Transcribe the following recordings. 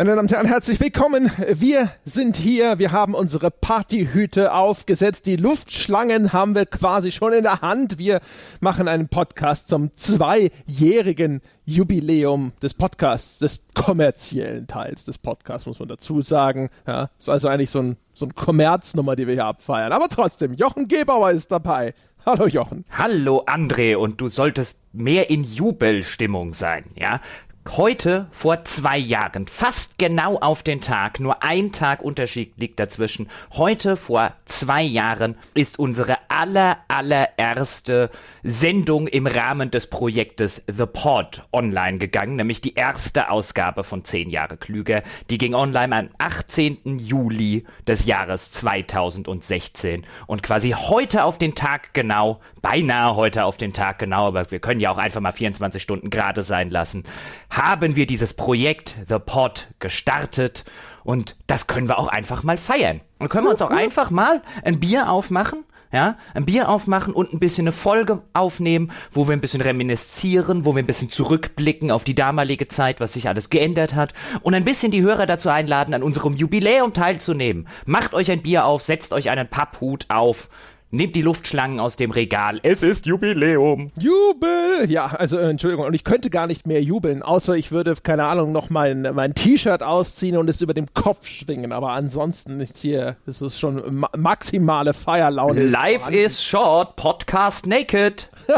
Meine Damen und Herren, herzlich willkommen. Wir sind hier. Wir haben unsere Partyhüte aufgesetzt. Die Luftschlangen haben wir quasi schon in der Hand. Wir machen einen Podcast zum zweijährigen Jubiläum des Podcasts, des kommerziellen Teils des Podcasts, muss man dazu sagen. Ja, ist also eigentlich so ein, so ein Kommerznummer, die wir hier abfeiern. Aber trotzdem, Jochen Gebauer ist dabei. Hallo Jochen. Hallo André und du solltest mehr in Jubelstimmung sein, ja? Heute vor zwei Jahren, fast genau auf den Tag, nur ein Tag Unterschied liegt dazwischen. Heute vor zwei Jahren ist unsere aller, allererste Sendung im Rahmen des Projektes The Pod online gegangen, nämlich die erste Ausgabe von Zehn Jahre Klüger. Die ging online am 18. Juli des Jahres 2016 und quasi heute auf den Tag genau, beinahe heute auf den Tag genau, aber wir können ja auch einfach mal 24 Stunden gerade sein lassen haben wir dieses Projekt The Pod gestartet und das können wir auch einfach mal feiern. Und können wir uns auch einfach mal ein Bier aufmachen ja, ein Bier aufmachen und ein bisschen eine Folge aufnehmen, wo wir ein bisschen reminiszieren, wo wir ein bisschen zurückblicken auf die damalige Zeit, was sich alles geändert hat und ein bisschen die Hörer dazu einladen, an unserem Jubiläum teilzunehmen. Macht euch ein Bier auf, setzt euch einen Papphut auf, Nehmt die Luftschlangen aus dem Regal. Es ist Jubiläum. Jubel! Ja, also äh, Entschuldigung, und ich könnte gar nicht mehr jubeln, außer ich würde, keine Ahnung, noch mein, mein T-Shirt ausziehen und es über dem Kopf schwingen. Aber ansonsten ist hier, es ist schon ma maximale Feierlaune. Life is short, Podcast naked.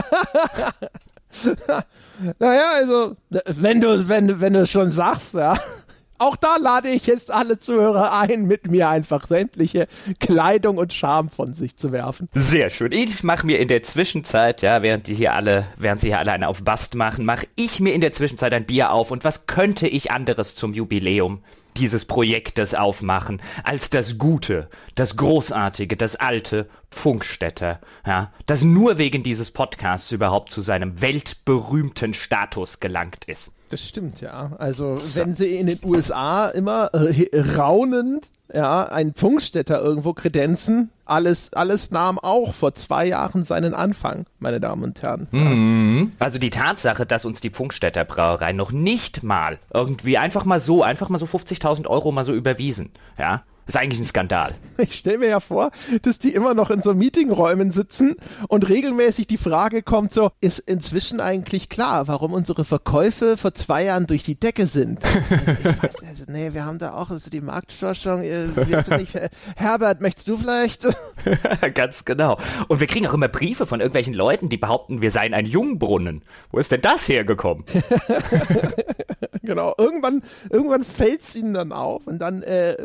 naja, also, wenn du, wenn, wenn du es schon sagst, ja. Auch da lade ich jetzt alle Zuhörer ein, mit mir einfach sämtliche Kleidung und Scham von sich zu werfen. Sehr schön. Ich mache mir in der Zwischenzeit, ja, während die hier alle, während sie hier alle eine auf Bast machen, mache ich mir in der Zwischenzeit ein Bier auf. Und was könnte ich anderes zum Jubiläum dieses Projektes aufmachen, als das Gute, das Großartige, das alte Funkstätter, ja, das nur wegen dieses Podcasts überhaupt zu seinem weltberühmten Status gelangt ist. Das stimmt, ja. Also, wenn sie in den USA immer äh, raunend, ja, einen Funkstätter irgendwo kredenzen, alles, alles nahm auch vor zwei Jahren seinen Anfang, meine Damen und Herren. Mhm. Also die Tatsache, dass uns die Funkstätter Brauerei noch nicht mal irgendwie einfach mal so, einfach mal so 50.000 Euro mal so überwiesen, ja, ist eigentlich ein Skandal. Ich stelle mir ja vor, dass die immer noch in so Meetingräumen sitzen und regelmäßig die Frage kommt so, ist inzwischen eigentlich klar, warum unsere Verkäufe vor zwei Jahren durch die Decke sind? Also ich weiß, also, nee, wir haben da auch also die Marktforschung. Äh, nicht, Herbert, möchtest du vielleicht? Ganz genau. Und wir kriegen auch immer Briefe von irgendwelchen Leuten, die behaupten, wir seien ein Jungbrunnen. Wo ist denn das hergekommen? genau. Irgendwann, irgendwann fällt es ihnen dann auf und dann äh,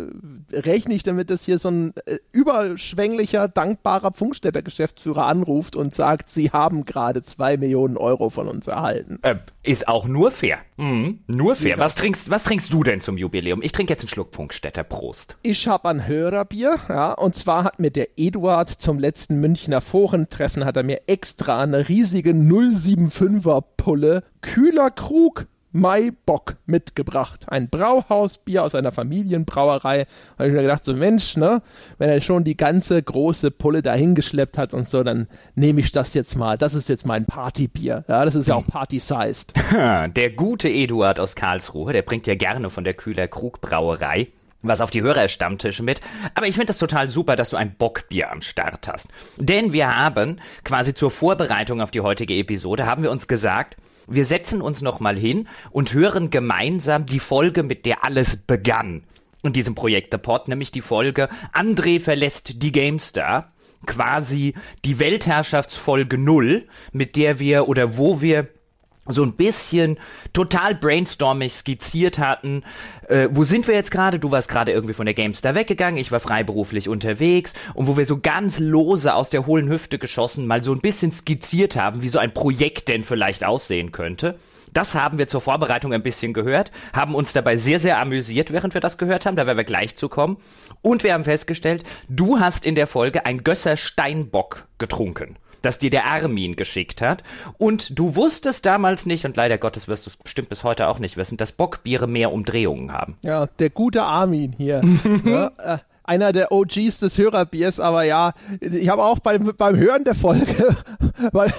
rechne ich damit, dass hier so ein äh, überschwänglicher, dankbarer Funkstätter-Geschäftsführer anruft und sagt, sie haben gerade zwei Millionen Euro von uns erhalten. Äh, ist auch nur fair. Mhm, nur fair. Was trinkst, was trinkst du denn zum Jubiläum? Ich trinke jetzt einen Schluck Funkstätter. Prost. Ich habe ein Hörerbier, ja, und zwar hat mir der Eduard zum letzten Münchner Forentreffen hat er mir extra eine riesige 075er Pulle kühler Krug Maibock mitgebracht. Ein Brauhausbier aus einer Familienbrauerei. Da habe ich mir gedacht, so Mensch, ne, wenn er schon die ganze große Pulle dahingeschleppt hat und so, dann nehme ich das jetzt mal. Das ist jetzt mein Partybier. Ja, das ist ja auch party-sized. Der gute Eduard aus Karlsruhe, der bringt ja gerne von der Kühler Krug Brauerei was auf die Hörerstammtische mit. Aber ich finde das total super, dass du ein Bockbier am Start hast. Denn wir haben quasi zur Vorbereitung auf die heutige Episode, haben wir uns gesagt, wir setzen uns nochmal hin und hören gemeinsam die Folge, mit der alles begann. In diesem Projekt Pod, nämlich die Folge André verlässt die GameStar. Quasi die Weltherrschaftsfolge Null, mit der wir oder wo wir so ein bisschen total brainstormig skizziert hatten. Äh, wo sind wir jetzt gerade? Du warst gerade irgendwie von der GameStar weggegangen, ich war freiberuflich unterwegs und wo wir so ganz lose aus der hohlen Hüfte geschossen mal so ein bisschen skizziert haben, wie so ein Projekt denn vielleicht aussehen könnte. Das haben wir zur Vorbereitung ein bisschen gehört, haben uns dabei sehr, sehr amüsiert, während wir das gehört haben, da werden wir gleich zu kommen. Und wir haben festgestellt, du hast in der Folge ein Gösser Steinbock getrunken das dir der Armin geschickt hat. Und du wusstest damals nicht, und leider Gottes wirst du es bestimmt bis heute auch nicht wissen, dass Bockbiere mehr Umdrehungen haben. Ja, der gute Armin hier. ja, äh, einer der OGs des Hörerbiers, aber ja, ich habe auch beim, beim Hören der Folge, weil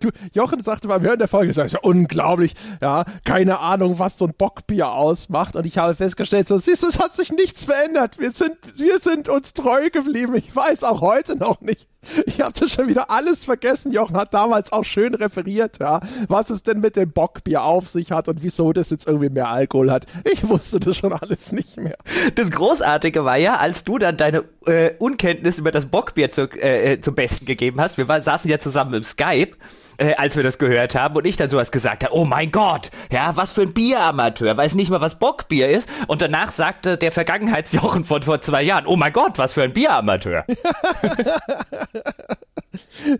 du, Jochen sagte beim Hören der Folge, das ist ja unglaublich, ja, keine Ahnung, was so ein Bockbier ausmacht und ich habe festgestellt, so, siehst du, es hat sich nichts verändert, wir sind, wir sind uns treu geblieben, ich weiß auch heute noch nicht, ich habe das schon wieder alles vergessen. Jochen hat damals auch schön referiert, ja, was es denn mit dem Bockbier auf sich hat und wieso das jetzt irgendwie mehr Alkohol hat. Ich wusste das schon alles nicht mehr. Das Großartige war ja, als du dann deine äh, Unkenntnis über das Bockbier zu, äh, äh zum Besten gegeben hast. Wir war, saßen ja zusammen im Skype äh, als wir das gehört haben und ich dann sowas gesagt habe, oh mein Gott, ja, was für ein Bieramateur, weiß nicht mal, was Bockbier ist. Und danach sagte der Vergangenheitsjochen von vor zwei Jahren, oh mein Gott, was für ein Bieramateur.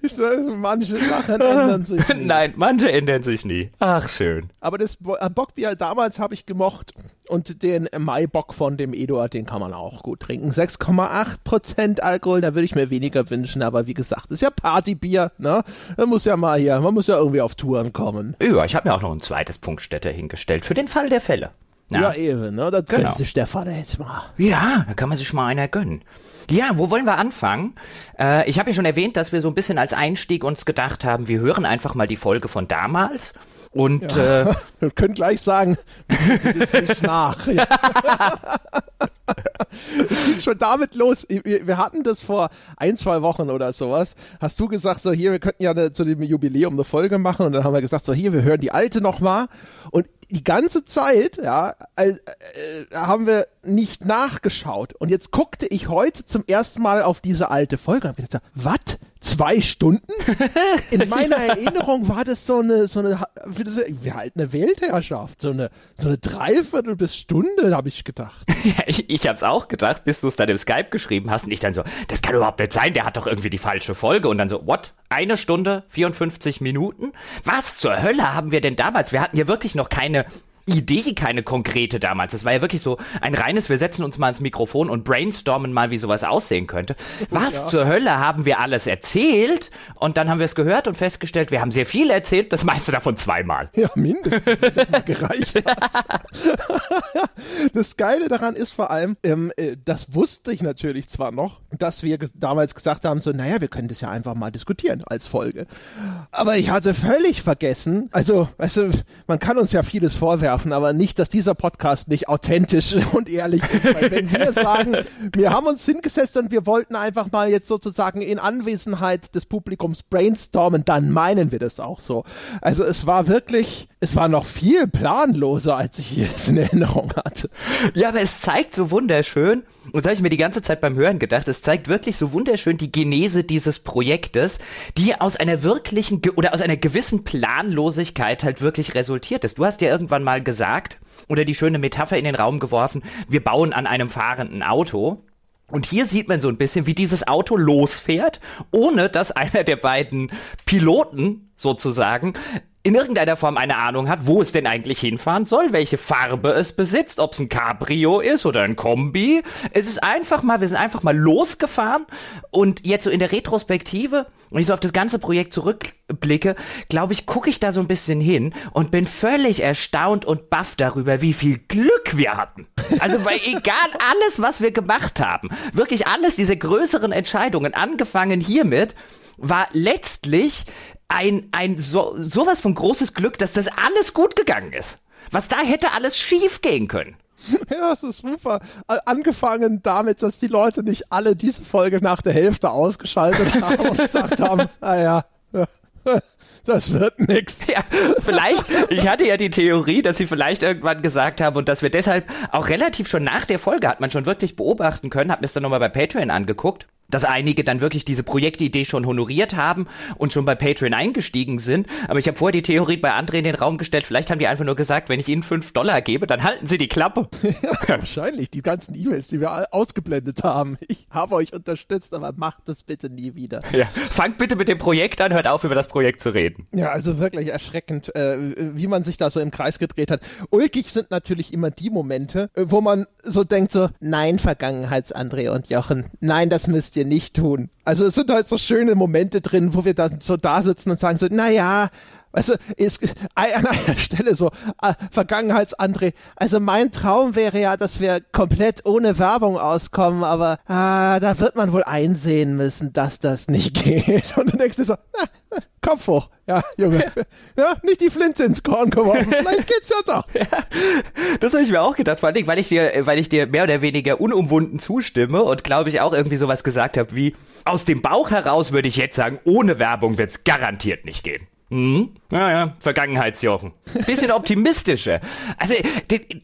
Ich sage, manche Sachen ändern sich nie. Nein, manche ändern sich nie. Ach, schön. Aber das äh, Bockbier damals habe ich gemocht und den Maibock von dem Eduard, den kann man auch gut trinken. 6,8% Alkohol, da würde ich mir weniger wünschen, aber wie gesagt, ist ja Partybier, ne? Man muss ja mal hier, man muss ja irgendwie auf Touren kommen. Ja, ich habe mir auch noch ein zweites Punktstätter hingestellt, für den Fall der Fälle. Na, ja, eben, ne? Das genau. gönnt sich der Vater jetzt mal. Ja, da kann man sich mal einer gönnen. Ja, wo wollen wir anfangen? Äh, ich habe ja schon erwähnt, dass wir so ein bisschen als Einstieg uns gedacht haben, wir hören einfach mal die Folge von damals. Und ja, äh, wir können gleich sagen, wir das nicht nach. Ja. es ging schon damit los. Wir hatten das vor ein, zwei Wochen oder sowas. Hast du gesagt, so hier, wir könnten ja eine, zu dem Jubiläum eine Folge machen und dann haben wir gesagt, so hier, wir hören die alte nochmal. Und die ganze Zeit, ja, äh, äh, haben wir nicht nachgeschaut. Und jetzt guckte ich heute zum ersten Mal auf diese alte Folge und habe gedacht, was? Zwei Stunden? In meiner Erinnerung war das so eine, so eine, wie halt eine Weltherrschaft, so eine, so eine Dreiviertel bis Stunde, habe ich gedacht. Ja, ich, ich habe es auch gedacht, bis du es dann im Skype geschrieben hast und ich dann so, das kann überhaupt nicht sein, der hat doch irgendwie die falsche Folge und dann so, what? Eine Stunde, 54 Minuten? Was zur Hölle haben wir denn damals? Wir hatten ja wirklich noch keine Idee, keine konkrete damals. Das war ja wirklich so ein reines, wir setzen uns mal ins Mikrofon und brainstormen mal, wie sowas aussehen könnte. Was ja. zur Hölle haben wir alles erzählt? Und dann haben wir es gehört und festgestellt, wir haben sehr viel erzählt, das meiste davon zweimal. Ja, mindestens, wenn das mal gereicht hat. das Geile daran ist vor allem, ähm, äh, das wusste ich natürlich zwar noch, dass wir ges damals gesagt haben, so, naja, wir können das ja einfach mal diskutieren als Folge. Aber ich hatte völlig vergessen, also, weißt du, man kann uns ja vieles vorwerfen, werfen, aber nicht, dass dieser Podcast nicht authentisch und ehrlich ist. Weil wenn wir sagen, wir haben uns hingesetzt und wir wollten einfach mal jetzt sozusagen in Anwesenheit des Publikums brainstormen, dann meinen wir das auch so. Also es war wirklich, es war noch viel planloser, als ich es in Erinnerung hatte. Ja, aber es zeigt so wunderschön, und das habe ich mir die ganze Zeit beim Hören gedacht, es zeigt wirklich so wunderschön die Genese dieses Projektes, die aus einer wirklichen oder aus einer gewissen Planlosigkeit halt wirklich resultiert ist. Du hast ja irgendwann mal gesagt oder die schöne Metapher in den Raum geworfen, wir bauen an einem fahrenden Auto. Und hier sieht man so ein bisschen, wie dieses Auto losfährt, ohne dass einer der beiden Piloten sozusagen in irgendeiner Form eine Ahnung hat, wo es denn eigentlich hinfahren soll, welche Farbe es besitzt, ob es ein Cabrio ist oder ein Kombi. Es ist einfach mal, wir sind einfach mal losgefahren und jetzt so in der Retrospektive, wenn ich so auf das ganze Projekt zurückblicke, glaube ich, gucke ich da so ein bisschen hin und bin völlig erstaunt und baff darüber, wie viel Glück wir hatten. Also weil egal alles, was wir gemacht haben, wirklich alles, diese größeren Entscheidungen, angefangen hiermit, war letztlich ein, ein so, sowas von großes Glück, dass das alles gut gegangen ist. Was da hätte alles schief gehen können. Ja, es ist super. Angefangen damit, dass die Leute nicht alle diese Folge nach der Hälfte ausgeschaltet haben und gesagt haben, naja, das wird nix. Ja, vielleicht, ich hatte ja die Theorie, dass sie vielleicht irgendwann gesagt haben und dass wir deshalb auch relativ schon nach der Folge hat man schon wirklich beobachten können, hab mir das dann nochmal bei Patreon angeguckt dass einige dann wirklich diese Projektidee schon honoriert haben und schon bei Patreon eingestiegen sind. Aber ich habe vorher die Theorie bei André in den Raum gestellt, vielleicht haben die einfach nur gesagt, wenn ich ihnen fünf Dollar gebe, dann halten sie die Klappe. Ja, wahrscheinlich. Die ganzen E-Mails, die wir ausgeblendet haben. Ich habe euch unterstützt, aber macht das bitte nie wieder. Ja, fangt bitte mit dem Projekt an, hört auf, über das Projekt zu reden. Ja, also wirklich erschreckend, äh, wie man sich da so im Kreis gedreht hat. Ulkig sind natürlich immer die Momente, äh, wo man so denkt so, nein, Vergangenheits-André und Jochen, nein, das müsst ihr ihr nicht tun. Also es sind halt so schöne Momente drin, wo wir da so da sitzen und sagen so, naja, Weißt du, ist an einer Stelle so, äh, Vergangenheits-André, also mein Traum wäre ja, dass wir komplett ohne Werbung auskommen, aber äh, da wird man wohl einsehen müssen, dass das nicht geht. Und dann denkst du so, na, Kopf hoch. Ja, Junge. Ja, nicht die Flinte ins Korn geworfen. Vielleicht geht's ja doch. Ja, das habe ich mir auch gedacht, vor allem, weil ich dir, weil ich dir mehr oder weniger unumwunden zustimme und glaube ich auch irgendwie sowas gesagt habe wie, aus dem Bauch heraus würde ich jetzt sagen, ohne Werbung wird's garantiert nicht gehen. Mhm. Ja, ja, Vergangenheitsjochen. Bisschen optimistischer. Also,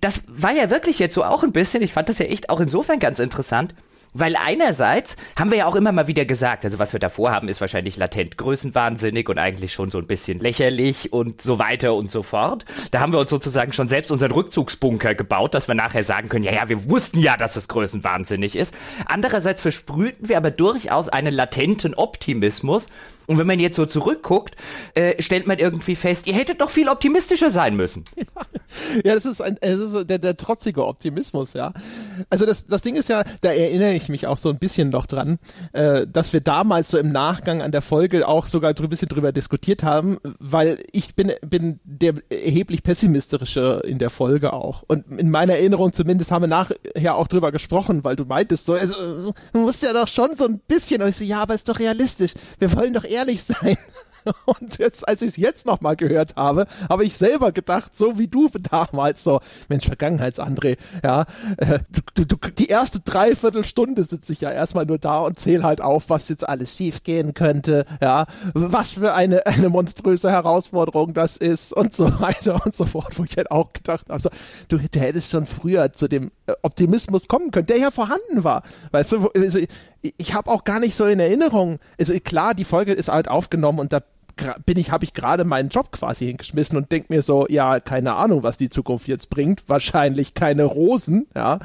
das war ja wirklich jetzt so auch ein bisschen, ich fand das ja echt auch insofern ganz interessant, weil einerseits haben wir ja auch immer mal wieder gesagt, also was wir davor haben, ist wahrscheinlich latent größenwahnsinnig und eigentlich schon so ein bisschen lächerlich und so weiter und so fort. Da haben wir uns sozusagen schon selbst unseren Rückzugsbunker gebaut, dass wir nachher sagen können, ja, ja, wir wussten ja, dass es größenwahnsinnig ist. Andererseits versprühten wir aber durchaus einen latenten Optimismus, und wenn man jetzt so zurückguckt, äh, stellt man irgendwie fest, ihr hättet doch viel optimistischer sein müssen. Ja, das ist, ein, das ist der, der trotzige Optimismus, ja. Also das, das Ding ist ja, da erinnere ich mich auch so ein bisschen noch dran, äh, dass wir damals so im Nachgang an der Folge auch sogar ein bisschen drüber diskutiert haben, weil ich bin, bin der erheblich pessimistische in der Folge auch. Und in meiner Erinnerung zumindest haben wir nachher auch drüber gesprochen, weil du meintest so, also, du musst ja doch schon so ein bisschen, und ich so, ja, aber ist doch realistisch. Wir wollen doch eher ehrlich sein. Und jetzt, als ich es jetzt nochmal gehört habe, habe ich selber gedacht, so wie du damals, so, Mensch, Vergangenheits-André, ja, äh, du, du, die erste Dreiviertelstunde sitze ich ja erstmal nur da und zähle halt auf, was jetzt alles schief gehen könnte, ja, was für eine, eine monströse Herausforderung das ist und so weiter und so fort, wo ich halt auch gedacht habe, so, du, du hättest schon früher zu dem äh, Optimismus kommen können, der ja vorhanden war, weißt du, also, ich habe auch gar nicht so in Erinnerung, also klar, die Folge ist halt aufgenommen und da bin ich, habe ich gerade meinen Job quasi hingeschmissen und denke mir so, ja, keine Ahnung, was die Zukunft jetzt bringt. Wahrscheinlich keine Rosen, ja.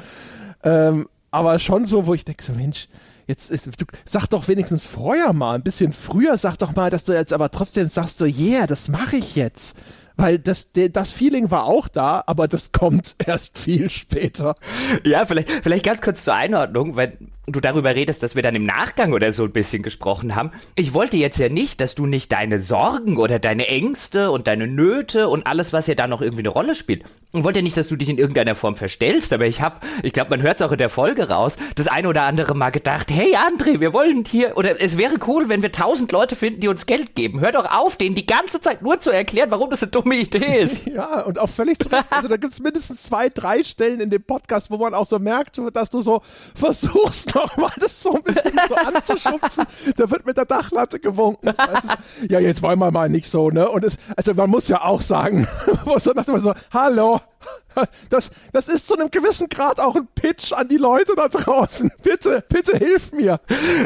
Ähm, aber schon so, wo ich denke so, Mensch, jetzt ist, du, sag doch wenigstens vorher mal, ein bisschen früher, sag doch mal, dass du jetzt aber trotzdem sagst so, yeah, das mache ich jetzt. Weil das, das Feeling war auch da, aber das kommt erst viel später. Ja, vielleicht, vielleicht ganz kurz zur Einordnung, weil du darüber redest, dass wir dann im Nachgang oder so ein bisschen gesprochen haben. Ich wollte jetzt ja nicht, dass du nicht deine Sorgen oder deine Ängste und deine Nöte und alles, was ja da noch irgendwie eine Rolle spielt. Ich wollte ja nicht, dass du dich in irgendeiner Form verstellst, aber ich habe, ich glaube, man hört es auch in der Folge raus, das eine oder andere mal gedacht, hey André, wir wollen hier, oder es wäre cool, wenn wir tausend Leute finden, die uns Geld geben. Hör doch auf, denen die ganze Zeit nur zu erklären, warum das eine dumme Idee ist. ja, und auch völlig zurück. Also da gibt es mindestens zwei, drei Stellen in dem Podcast, wo man auch so merkt, dass du so versuchst, nochmal das so ein bisschen so anzuschubsen. Da wird mit der Dachlatte gewunken. Ja, jetzt wollen wir mal nicht so, ne? Und es, also man muss ja auch sagen, so dachte man so, hallo, das, das ist zu einem gewissen Grad auch ein Pitch an die Leute da draußen. Bitte, bitte hilf mir.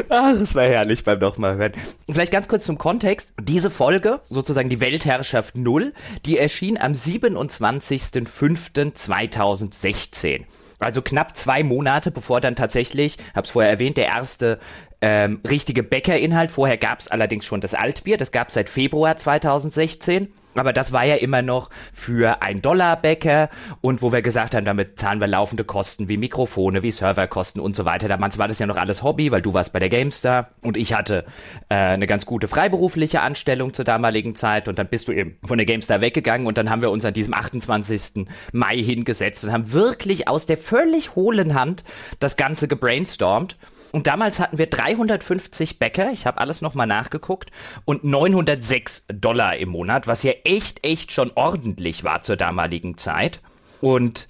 Ach, es war herrlich beim nochmal hören. Vielleicht ganz kurz zum Kontext. Diese Folge, sozusagen die Weltherrschaft Null, die erschien am 27.05.2016. Also knapp zwei Monate, bevor dann tatsächlich, hab's vorher erwähnt, der erste ähm, richtige Bäckerinhalt. Vorher gab's allerdings schon das Altbier, das gab's seit Februar 2016. Aber das war ja immer noch für ein Dollar Bäcker und wo wir gesagt haben, damit zahlen wir laufende Kosten wie Mikrofone, wie Serverkosten und so weiter. Damals war das ja noch alles Hobby, weil du warst bei der GameStar und ich hatte äh, eine ganz gute freiberufliche Anstellung zur damaligen Zeit und dann bist du eben von der GameStar weggegangen und dann haben wir uns an diesem 28. Mai hingesetzt und haben wirklich aus der völlig hohlen Hand das Ganze gebrainstormt und damals hatten wir 350 Bäcker, ich habe alles nochmal nachgeguckt, und 906 Dollar im Monat, was ja echt, echt schon ordentlich war zur damaligen Zeit. Und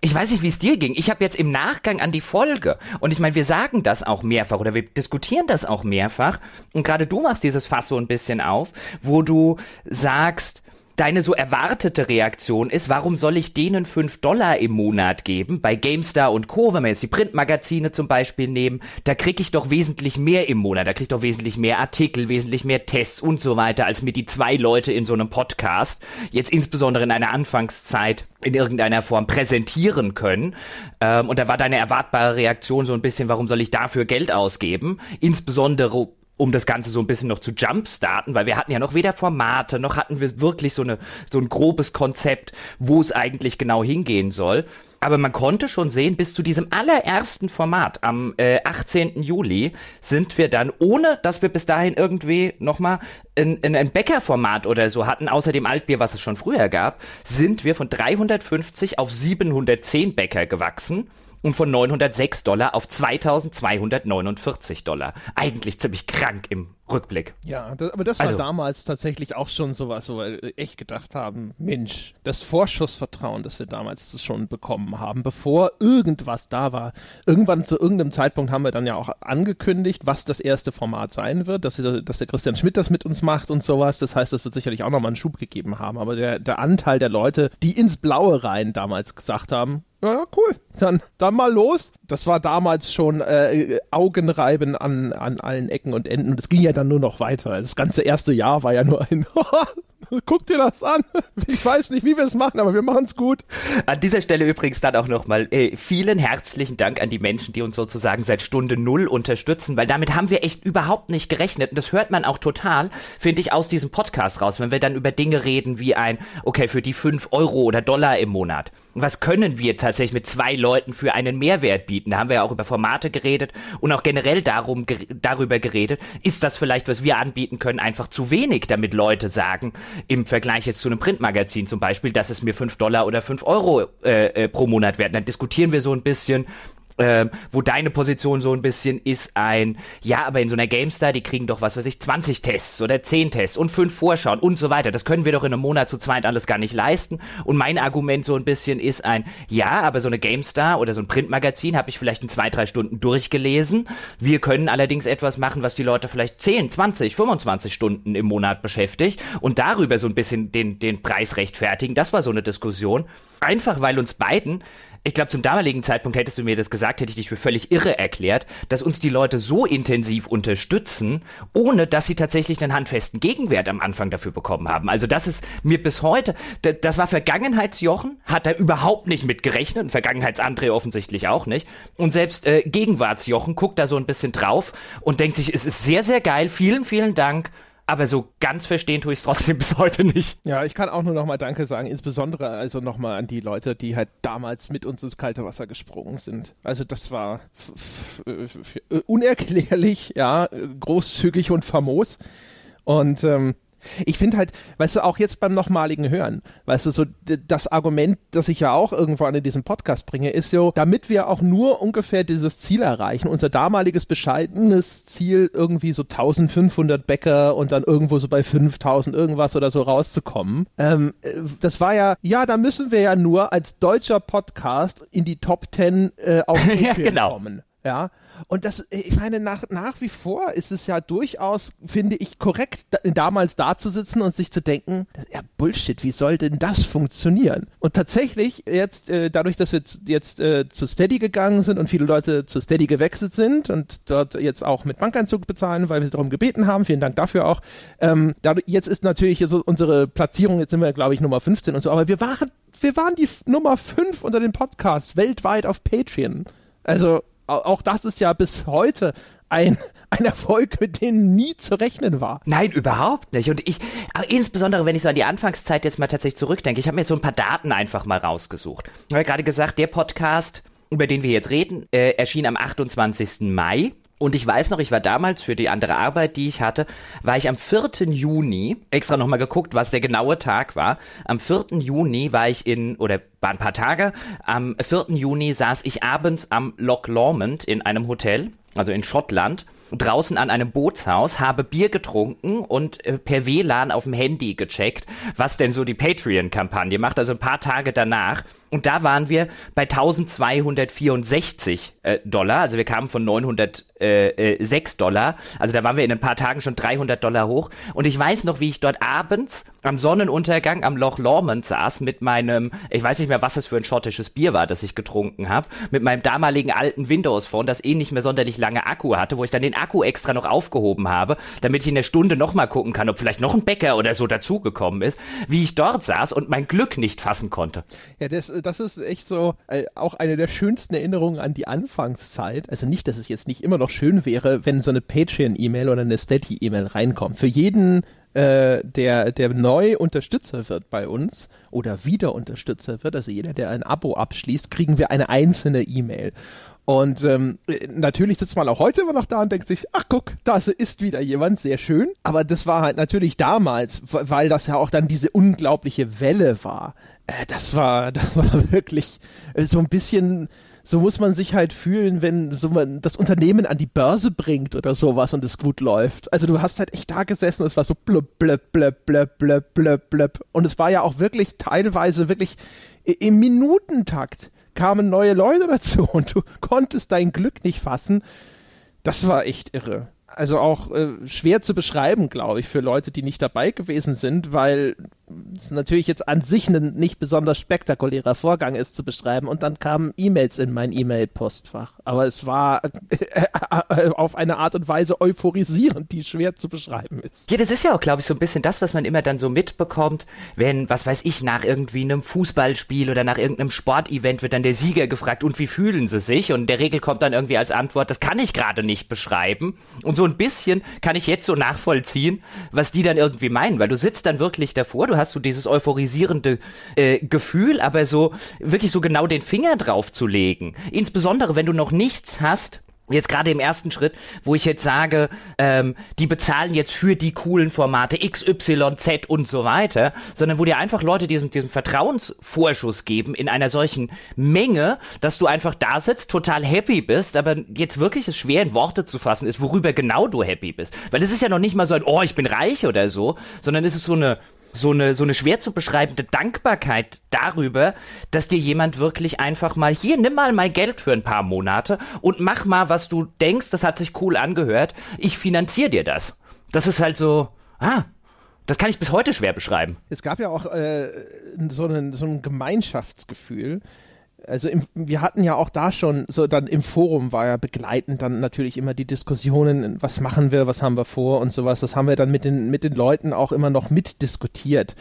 ich weiß nicht, wie es dir ging. Ich habe jetzt im Nachgang an die Folge, und ich meine, wir sagen das auch mehrfach oder wir diskutieren das auch mehrfach, und gerade du machst dieses Fass so ein bisschen auf, wo du sagst, deine so erwartete Reaktion ist, warum soll ich denen 5 Dollar im Monat geben? Bei GameStar und Co., wenn wir jetzt die Printmagazine zum Beispiel nehmen, da kriege ich doch wesentlich mehr im Monat, da kriege ich doch wesentlich mehr Artikel, wesentlich mehr Tests und so weiter, als mir die zwei Leute in so einem Podcast, jetzt insbesondere in einer Anfangszeit, in irgendeiner Form präsentieren können. Ähm, und da war deine erwartbare Reaktion so ein bisschen, warum soll ich dafür Geld ausgeben? Insbesondere um das Ganze so ein bisschen noch zu jumpstarten, weil wir hatten ja noch weder Formate, noch hatten wir wirklich so, eine, so ein grobes Konzept, wo es eigentlich genau hingehen soll. Aber man konnte schon sehen, bis zu diesem allerersten Format am äh, 18. Juli sind wir dann, ohne dass wir bis dahin irgendwie nochmal ein, ein Bäckerformat oder so hatten, außer dem Altbier, was es schon früher gab, sind wir von 350 auf 710 Bäcker gewachsen und von 906 Dollar auf 2249 Dollar. Eigentlich ziemlich krank im Rückblick. Ja, das, aber das war also, damals tatsächlich auch schon sowas, wo wir echt gedacht haben, Mensch, das Vorschussvertrauen, das wir damals schon bekommen haben, bevor irgendwas da war. Irgendwann zu irgendeinem Zeitpunkt haben wir dann ja auch angekündigt, was das erste Format sein wird, dass, dass der Christian Schmidt das mit uns macht und sowas. Das heißt, das wird sicherlich auch nochmal einen Schub gegeben haben. Aber der, der Anteil der Leute, die ins Blaue rein damals gesagt haben, ja, cool. Dann, dann mal los. Das war damals schon äh, Augenreiben an, an allen Ecken und Enden. Und es ging ja dann nur noch weiter. Das ganze erste Jahr war ja nur ein Guck dir das an. Ich weiß nicht, wie wir es machen, aber wir machen es gut. An dieser Stelle übrigens dann auch nochmal äh, vielen herzlichen Dank an die Menschen, die uns sozusagen seit Stunde Null unterstützen, weil damit haben wir echt überhaupt nicht gerechnet. Und das hört man auch total, finde ich, aus diesem Podcast raus, wenn wir dann über Dinge reden wie ein, okay, für die fünf Euro oder Dollar im Monat. Was können wir tatsächlich mit zwei Leuten für einen Mehrwert bieten? Da haben wir ja auch über Formate geredet und auch generell darum, darüber geredet. Ist das vielleicht, was wir anbieten können, einfach zu wenig, damit Leute sagen, im Vergleich jetzt zu einem Printmagazin zum Beispiel, dass es mir fünf Dollar oder fünf Euro äh, äh, pro Monat wert. Dann diskutieren wir so ein bisschen, ähm, wo deine Position so ein bisschen ist ein, ja, aber in so einer GameStar, die kriegen doch, was weiß ich, 20 Tests oder 10 Tests und 5 Vorschauen und so weiter. Das können wir doch in einem Monat zu zweit alles gar nicht leisten. Und mein Argument so ein bisschen ist ein, ja, aber so eine GameStar oder so ein Printmagazin habe ich vielleicht in zwei, drei Stunden durchgelesen. Wir können allerdings etwas machen, was die Leute vielleicht 10, 20, 25 Stunden im Monat beschäftigt und darüber so ein bisschen den, den Preis rechtfertigen. Das war so eine Diskussion. Einfach weil uns beiden ich glaube, zum damaligen Zeitpunkt hättest du mir das gesagt, hätte ich dich für völlig irre erklärt, dass uns die Leute so intensiv unterstützen, ohne dass sie tatsächlich einen handfesten Gegenwert am Anfang dafür bekommen haben. Also das ist mir bis heute, das war Vergangenheitsjochen, hat er überhaupt nicht mit gerechnet und Vergangenheitsandré offensichtlich auch nicht. Und selbst äh, Gegenwartsjochen guckt da so ein bisschen drauf und denkt sich, es ist sehr, sehr geil, vielen, vielen Dank aber so ganz verstehen tue ich es trotzdem bis heute nicht. Ja, ich kann auch nur nochmal Danke sagen, insbesondere also nochmal an die Leute, die halt damals mit uns ins kalte Wasser gesprungen sind. Also das war unerklärlich, ja, großzügig und famos. Und ähm, ich finde halt, weißt du, auch jetzt beim nochmaligen Hören, weißt du, so das Argument, das ich ja auch irgendwann in diesem Podcast bringe, ist so, damit wir auch nur ungefähr dieses Ziel erreichen, unser damaliges bescheidenes Ziel, irgendwie so 1500 Bäcker und dann irgendwo so bei 5000 irgendwas oder so rauszukommen, ähm, das war ja, ja, da müssen wir ja nur als deutscher Podcast in die Top 10 äh, auf ja, genau. kommen. Ja, und das, ich meine, nach, nach wie vor ist es ja durchaus, finde ich, korrekt, da, damals da zu sitzen und sich zu denken, ja, Bullshit, wie soll denn das funktionieren? Und tatsächlich, jetzt, äh, dadurch, dass wir jetzt äh, zu Steady gegangen sind und viele Leute zu Steady gewechselt sind und dort jetzt auch mit Bankeinzug bezahlen, weil wir sie darum gebeten haben, vielen Dank dafür auch. Ähm, dadurch, jetzt ist natürlich so unsere Platzierung, jetzt sind wir, glaube ich, Nummer 15 und so, aber wir waren, wir waren die Nummer 5 unter den Podcasts weltweit auf Patreon. Also, auch das ist ja bis heute ein, ein Erfolg, mit dem nie zu rechnen war. Nein, überhaupt nicht. Und ich, insbesondere wenn ich so an die Anfangszeit jetzt mal tatsächlich zurückdenke, ich habe mir so ein paar Daten einfach mal rausgesucht. Ich habe ja gerade gesagt, der Podcast, über den wir jetzt reden, äh, erschien am 28. Mai. Und ich weiß noch, ich war damals für die andere Arbeit, die ich hatte, war ich am 4. Juni, extra nochmal geguckt, was der genaue Tag war. Am 4. Juni war ich in, oder war ein paar Tage, am 4. Juni saß ich abends am Loch Lomond in einem Hotel, also in Schottland draußen an einem Bootshaus, habe Bier getrunken und äh, per WLAN auf dem Handy gecheckt, was denn so die Patreon-Kampagne macht, also ein paar Tage danach. Und da waren wir bei 1264 äh, Dollar. Also wir kamen von 906 äh, äh, Dollar. Also da waren wir in ein paar Tagen schon 300 Dollar hoch. Und ich weiß noch, wie ich dort abends am Sonnenuntergang am Loch Lomond saß mit meinem, ich weiß nicht mehr, was es für ein schottisches Bier war, das ich getrunken habe, mit meinem damaligen alten Windows Phone, das eh nicht mehr sonderlich lange Akku hatte, wo ich dann den Akku extra noch aufgehoben habe, damit ich in der Stunde nochmal gucken kann, ob vielleicht noch ein Bäcker oder so dazugekommen ist, wie ich dort saß und mein Glück nicht fassen konnte. Ja, das, das ist echt so äh, auch eine der schönsten Erinnerungen an die Anfangszeit. Also nicht, dass es jetzt nicht immer noch schön wäre, wenn so eine Patreon-E-Mail oder eine Steady-E-Mail reinkommt. Für jeden äh, der, der neu Unterstützer wird bei uns oder wieder Unterstützer wird, also jeder, der ein Abo abschließt, kriegen wir eine einzelne E-Mail. Und ähm, natürlich sitzt man auch heute immer noch da und denkt sich, ach guck, da ist wieder jemand, sehr schön. Aber das war halt natürlich damals, weil das ja auch dann diese unglaubliche Welle war. Äh, das war, das war wirklich so ein bisschen so muss man sich halt fühlen, wenn so man das Unternehmen an die Börse bringt oder sowas und es gut läuft. Also du hast halt echt da gesessen und es war so blub, blub, blub, blub, blub, blub, blub. Und es war ja auch wirklich teilweise wirklich im Minutentakt kamen neue Leute dazu und du konntest dein Glück nicht fassen. Das war echt irre also auch äh, schwer zu beschreiben, glaube ich, für Leute, die nicht dabei gewesen sind, weil es natürlich jetzt an sich ein nicht besonders spektakulärer Vorgang ist zu beschreiben. Und dann kamen E-Mails in mein E-Mail-Postfach. Aber es war äh, auf eine Art und Weise euphorisierend, die schwer zu beschreiben ist. Ja, das ist ja auch, glaube ich, so ein bisschen das, was man immer dann so mitbekommt, wenn, was weiß ich, nach irgendwie einem Fußballspiel oder nach irgendeinem Sportevent wird dann der Sieger gefragt, und wie fühlen sie sich? Und der Regel kommt dann irgendwie als Antwort, das kann ich gerade nicht beschreiben. Und so ein bisschen kann ich jetzt so nachvollziehen, was die dann irgendwie meinen, weil du sitzt dann wirklich davor, du hast so dieses euphorisierende äh, Gefühl, aber so wirklich so genau den Finger drauf zu legen. Insbesondere, wenn du noch nichts hast, jetzt gerade im ersten Schritt, wo ich jetzt sage, ähm, die bezahlen jetzt für die coolen Formate X, Y, Z und so weiter, sondern wo dir einfach Leute diesen, diesen Vertrauensvorschuss geben in einer solchen Menge, dass du einfach da sitzt, total happy bist, aber jetzt wirklich es schwer in Worte zu fassen ist, worüber genau du happy bist. Weil es ist ja noch nicht mal so ein, oh, ich bin reich oder so, sondern es ist so eine so eine, so eine schwer zu beschreibende Dankbarkeit darüber, dass dir jemand wirklich einfach mal, hier, nimm mal mein Geld für ein paar Monate und mach mal, was du denkst, das hat sich cool angehört, ich finanziere dir das. Das ist halt so, ah, das kann ich bis heute schwer beschreiben. Es gab ja auch äh, so, einen, so ein Gemeinschaftsgefühl, also im, wir hatten ja auch da schon, so dann im Forum war ja begleitend dann natürlich immer die Diskussionen, was machen wir, was haben wir vor und sowas. Das haben wir dann mit den, mit den Leuten auch immer noch mitdiskutiert.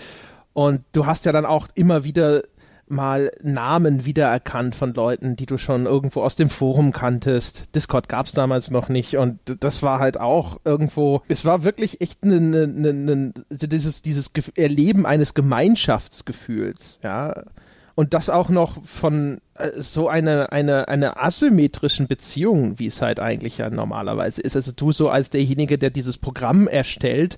Und du hast ja dann auch immer wieder mal Namen wiedererkannt von Leuten, die du schon irgendwo aus dem Forum kanntest. Discord gab es damals noch nicht und das war halt auch irgendwo, es war wirklich echt ne, ne, ne, ne dieses, dieses Erleben eines Gemeinschaftsgefühls, ja und das auch noch von äh, so eine, eine, eine asymmetrischen Beziehung, wie es halt eigentlich ja normalerweise ist. Also du so als derjenige, der dieses Programm erstellt,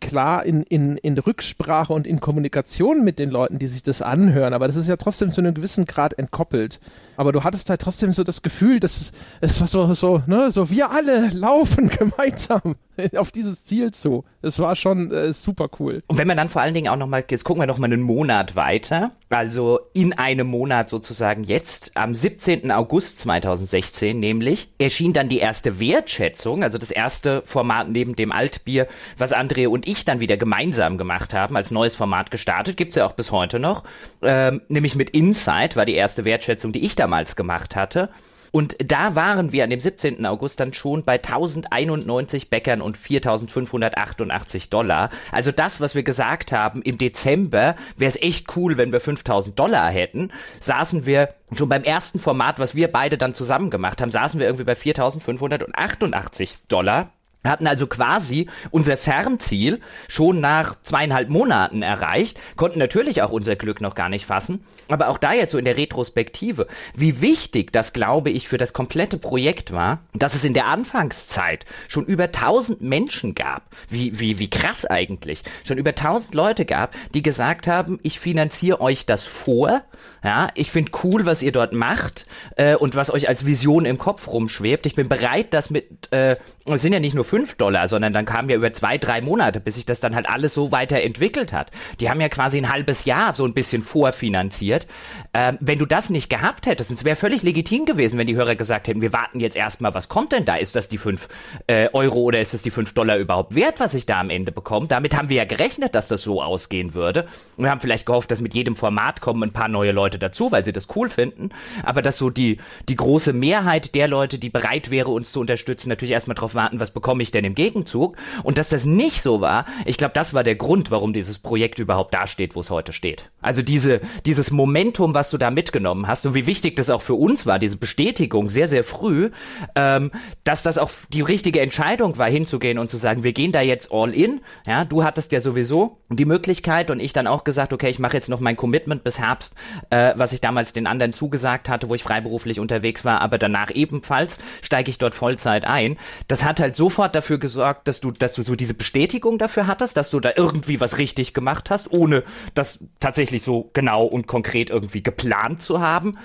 klar in, in, in Rücksprache und in Kommunikation mit den Leuten, die sich das anhören, aber das ist ja trotzdem zu einem gewissen Grad entkoppelt. Aber du hattest halt trotzdem so das Gefühl, dass es war so, so, ne, so wir alle laufen gemeinsam auf dieses Ziel zu. Es war schon äh, super cool. Und wenn man dann vor allen Dingen auch nochmal, jetzt gucken wir nochmal einen Monat weiter, also in einem Monat sozusagen jetzt, am 17. August 2016 nämlich, erschien dann die erste Wertschätzung, also das erste Format neben dem Altbier, was André und ich dann wieder gemeinsam gemacht haben, als neues Format gestartet, gibt's ja auch bis heute noch, ähm, nämlich mit Insight war die erste Wertschätzung, die ich damals gemacht hatte. Und da waren wir an dem 17. August dann schon bei 1091 Bäckern und 4588 Dollar. Also das, was wir gesagt haben, im Dezember wäre es echt cool, wenn wir 5000 Dollar hätten, saßen wir schon beim ersten Format, was wir beide dann zusammen gemacht haben, saßen wir irgendwie bei 4588 Dollar hatten also quasi unser Fernziel schon nach zweieinhalb Monaten erreicht, konnten natürlich auch unser Glück noch gar nicht fassen, aber auch da jetzt so in der Retrospektive, wie wichtig das glaube ich für das komplette Projekt war, dass es in der Anfangszeit schon über 1000 Menschen gab, wie, wie, wie krass eigentlich, schon über 1000 Leute gab, die gesagt haben, ich finanziere euch das vor, ja, ich finde cool, was ihr dort macht äh, und was euch als Vision im Kopf rumschwebt, ich bin bereit, das mit, äh, es sind ja nicht nur 5 Dollar, sondern dann kamen ja über zwei, drei Monate, bis sich das dann halt alles so weiterentwickelt hat. Die haben ja quasi ein halbes Jahr so ein bisschen vorfinanziert. Ähm, wenn du das nicht gehabt hättest, es wäre völlig legitim gewesen, wenn die Hörer gesagt hätten, wir warten jetzt erstmal, was kommt denn da? Ist das die 5 äh, Euro oder ist das die 5 Dollar überhaupt wert, was ich da am Ende bekomme? Damit haben wir ja gerechnet, dass das so ausgehen würde. Und wir haben vielleicht gehofft, dass mit jedem Format kommen ein paar neue Leute dazu, weil sie das cool finden. Aber dass so die, die große Mehrheit der Leute, die bereit wäre, uns zu unterstützen, natürlich erstmal darauf warten, was bekommen bekomme ich denn im Gegenzug? Und dass das nicht so war, ich glaube, das war der Grund, warum dieses Projekt überhaupt dasteht, wo es heute steht. Also diese, dieses Momentum, was du da mitgenommen hast und wie wichtig das auch für uns war, diese Bestätigung sehr, sehr früh, ähm, dass das auch die richtige Entscheidung war, hinzugehen und zu sagen, wir gehen da jetzt all in. Ja, du hattest ja sowieso die Möglichkeit und ich dann auch gesagt, okay, ich mache jetzt noch mein Commitment bis Herbst, äh, was ich damals den anderen zugesagt hatte, wo ich freiberuflich unterwegs war, aber danach ebenfalls steige ich dort Vollzeit ein. Das hat halt sofort dafür gesorgt, dass du, dass du so diese Bestätigung dafür hattest, dass du da irgendwie was richtig gemacht hast, ohne das tatsächlich so genau und konkret irgendwie geplant zu haben.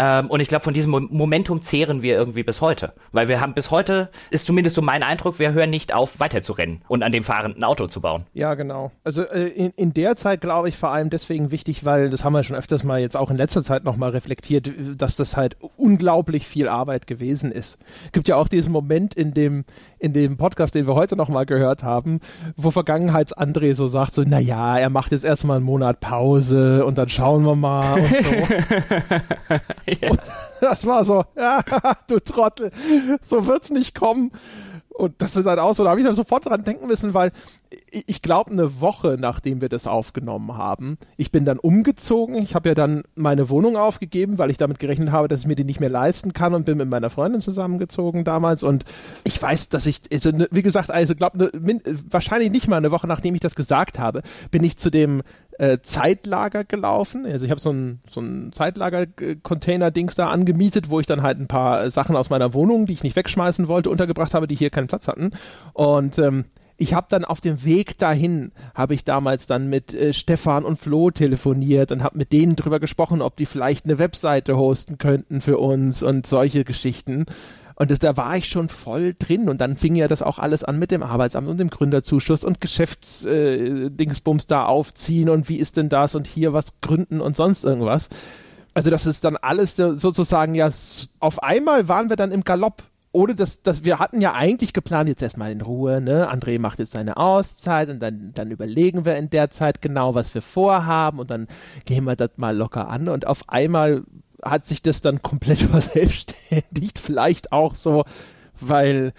Ähm, und ich glaube, von diesem Momentum zehren wir irgendwie bis heute. Weil wir haben bis heute, ist zumindest so mein Eindruck, wir hören nicht auf, weiterzurennen und an dem fahrenden Auto zu bauen. Ja, genau. Also äh, in, in der Zeit glaube ich vor allem deswegen wichtig, weil das haben wir schon öfters mal jetzt auch in letzter Zeit nochmal reflektiert, dass das halt unglaublich viel Arbeit gewesen ist. Gibt ja auch diesen Moment in dem, in dem Podcast, den wir heute nochmal gehört haben, wo Vergangenheits-André so sagt, so, naja, er macht jetzt erstmal einen Monat Pause und dann schauen wir mal und so. ja. das war so, ja, du Trottel, so wird's nicht kommen. Und das ist halt auch so, da habe ich dann sofort dran denken müssen, weil ich glaube, eine Woche nachdem wir das aufgenommen haben, ich bin dann umgezogen. Ich habe ja dann meine Wohnung aufgegeben, weil ich damit gerechnet habe, dass ich mir die nicht mehr leisten kann und bin mit meiner Freundin zusammengezogen damals. Und ich weiß, dass ich, also, ne, wie gesagt, also glaube, ne, wahrscheinlich nicht mal eine Woche nachdem ich das gesagt habe, bin ich zu dem äh, Zeitlager gelaufen. Also ich habe so ein, so ein Zeitlager-Container-Dings da angemietet, wo ich dann halt ein paar Sachen aus meiner Wohnung, die ich nicht wegschmeißen wollte, untergebracht habe, die hier keinen Platz hatten. Und ähm, ich habe dann auf dem Weg dahin, habe ich damals dann mit äh, Stefan und Flo telefoniert und habe mit denen drüber gesprochen, ob die vielleicht eine Webseite hosten könnten für uns und solche Geschichten. Und das, da war ich schon voll drin und dann fing ja das auch alles an mit dem Arbeitsamt und dem Gründerzuschuss und Geschäftsdingsbums äh, da aufziehen und wie ist denn das und hier was gründen und sonst irgendwas. Also das ist dann alles sozusagen ja auf einmal waren wir dann im Galopp ohne dass, dass wir hatten ja eigentlich geplant, jetzt erstmal in Ruhe, ne? André macht jetzt seine Auszeit und dann, dann überlegen wir in der Zeit genau, was wir vorhaben und dann gehen wir das mal locker an und auf einmal hat sich das dann komplett verselbstständigt, vielleicht auch so, weil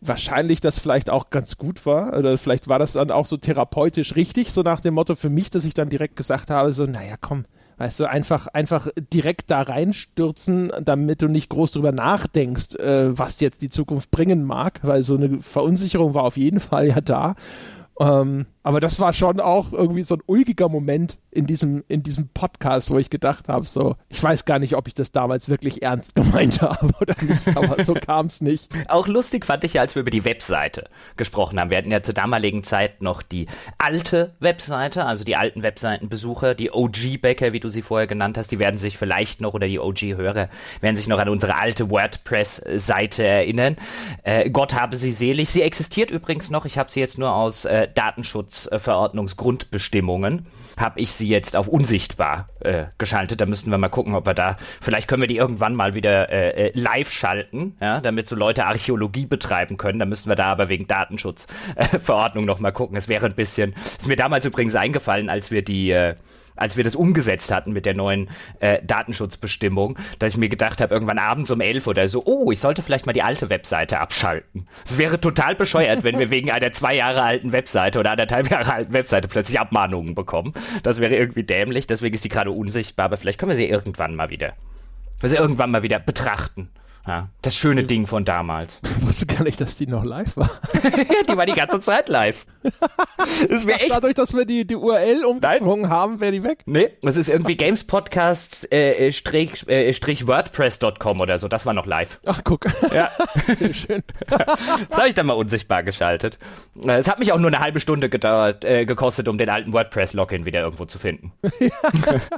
wahrscheinlich das vielleicht auch ganz gut war oder vielleicht war das dann auch so therapeutisch richtig, so nach dem Motto für mich, dass ich dann direkt gesagt habe, so, naja, komm, Weißt du, einfach, einfach direkt da reinstürzen, damit du nicht groß drüber nachdenkst, äh, was jetzt die Zukunft bringen mag, weil so eine Verunsicherung war auf jeden Fall ja da. Ähm, aber das war schon auch irgendwie so ein ulgiger Moment in diesem, in diesem Podcast, wo ich gedacht habe, so, ich weiß gar nicht, ob ich das damals wirklich ernst gemeint habe oder nicht, aber so kam es nicht. Auch lustig fand ich ja, als wir über die Webseite gesprochen haben. Wir hatten ja zur damaligen Zeit noch die alte Webseite, also die alten Webseitenbesucher, die OG-Bäcker, wie du sie vorher genannt hast, die werden sich vielleicht noch, oder die OG-Hörer, werden sich noch an unsere alte WordPress-Seite erinnern. Äh, Gott habe sie selig. Sie existiert übrigens noch. Ich habe sie jetzt nur aus äh, Datenschutzverordnungsgrundbestimmungen habe ich sie jetzt auf unsichtbar äh, geschaltet. Da müssten wir mal gucken, ob wir da, vielleicht können wir die irgendwann mal wieder äh, äh, live schalten, ja, damit so Leute Archäologie betreiben können. Da müssten wir da aber wegen Datenschutzverordnung äh, noch mal gucken. Es wäre ein bisschen, ist mir damals übrigens eingefallen, als wir die äh, als wir das umgesetzt hatten mit der neuen äh, Datenschutzbestimmung, dass ich mir gedacht habe, irgendwann abends um elf oder so, oh, ich sollte vielleicht mal die alte Webseite abschalten. Es wäre total bescheuert, wenn wir wegen einer zwei Jahre alten Webseite oder anderthalb Jahre alten Webseite plötzlich Abmahnungen bekommen. Das wäre irgendwie dämlich, deswegen ist die gerade unsichtbar, aber vielleicht können wir sie irgendwann mal wieder, wir sie irgendwann mal wieder betrachten. Ja, das schöne Ding von damals. Ich wusste gar nicht, dass die noch live war. die war die ganze Zeit live. Das wäre echt. Dadurch, dass wir die, die URL umgezogen haben, wäre die weg. Nee, es ist irgendwie gamespodcast äh, äh strich, äh, oder so. Das war noch live. Ach, guck. Ja. Sehr schön. das habe ich dann mal unsichtbar geschaltet. Äh, es hat mich auch nur eine halbe Stunde gedauert, äh, gekostet, um den alten WordPress-Login wieder irgendwo zu finden.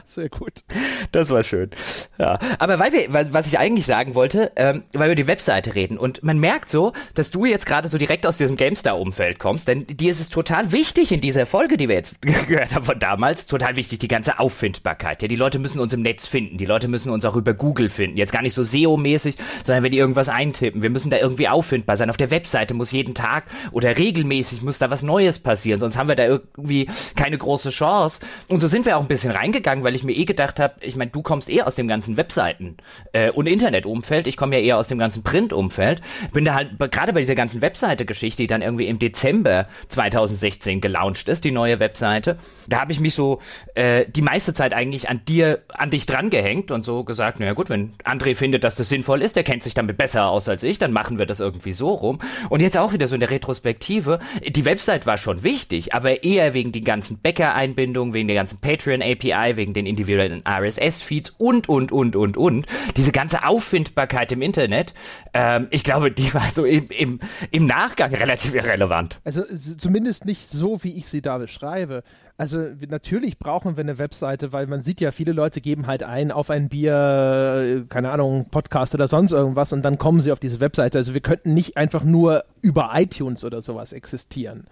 Sehr gut. Das war schön. Ja. Aber weil wir, was ich eigentlich sagen wollte, ähm, weil wir die Webseite reden. Und man merkt so, dass du jetzt gerade so direkt aus diesem GameStar-Umfeld kommst, denn dir ist es total wichtig in dieser Folge, die wir jetzt gehört haben von damals, total wichtig, die ganze Auffindbarkeit. Ja, die Leute müssen uns im Netz finden, die Leute müssen uns auch über Google finden. Jetzt gar nicht so SEO-mäßig, sondern wenn die irgendwas eintippen. Wir müssen da irgendwie auffindbar sein. Auf der Webseite muss jeden Tag oder regelmäßig muss da was Neues passieren, sonst haben wir da irgendwie keine große Chance. Und so sind wir auch ein bisschen reingegangen, weil ich mir eh gedacht habe, ich meine, du kommst eh aus dem ganzen Webseiten- äh, und Internetumfeld. Ich komme ja eher aus dem ganzen Print-Umfeld. Bin da halt gerade bei dieser ganzen Webseite-Geschichte, die dann irgendwie im Dezember 2016 gelauncht ist, die neue Webseite. Da habe ich mich so äh, die meiste Zeit eigentlich an dir, an dich drangehängt und so gesagt, naja gut, wenn André findet, dass das sinnvoll ist, der kennt sich damit besser aus als ich, dann machen wir das irgendwie so rum. Und jetzt auch wieder so in der Retrospektive, die Website war schon wichtig, aber eher wegen den ganzen Bäcker-Einbindungen, wegen der ganzen Patreon-API, wegen den individuellen RSS-Feeds und, und, und, und, und. Diese ganze Auffindbarkeit im Internet, ähm, ich glaube, die war so im, im, im Nachgang relativ irrelevant. Also zumindest nicht so, wie ich sie da beschreibe. Also natürlich brauchen wir eine Webseite, weil man sieht ja, viele Leute geben halt ein auf ein Bier, keine Ahnung, Podcast oder sonst irgendwas und dann kommen sie auf diese Webseite. Also wir könnten nicht einfach nur über iTunes oder sowas existieren.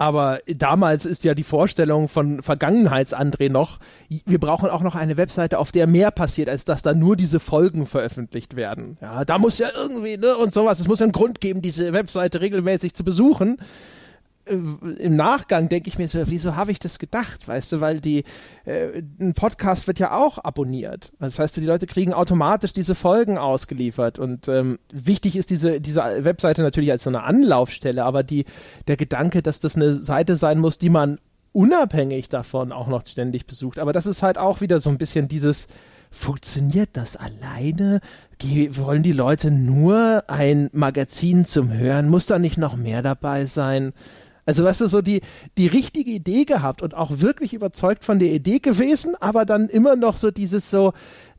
Aber damals ist ja die Vorstellung von Vergangenheits-André noch, wir brauchen auch noch eine Webseite, auf der mehr passiert, als dass da nur diese Folgen veröffentlicht werden. Ja, da muss ja irgendwie, ne, und sowas. Es muss ja einen Grund geben, diese Webseite regelmäßig zu besuchen. Äh, im Nachgang denke ich mir so, wieso habe ich das gedacht? Weißt du, weil die, äh, ein Podcast wird ja auch abonniert. Das heißt, die Leute kriegen automatisch diese Folgen ausgeliefert. Und ähm, wichtig ist diese, diese Webseite natürlich als so eine Anlaufstelle, aber die, der Gedanke, dass das eine Seite sein muss, die man unabhängig davon auch noch ständig besucht. Aber das ist halt auch wieder so ein bisschen dieses, funktioniert das alleine? wollen die Leute nur ein Magazin zum Hören? Muss da nicht noch mehr dabei sein? Also weißt du, so die, die richtige Idee gehabt und auch wirklich überzeugt von der Idee gewesen, aber dann immer noch so dieses so,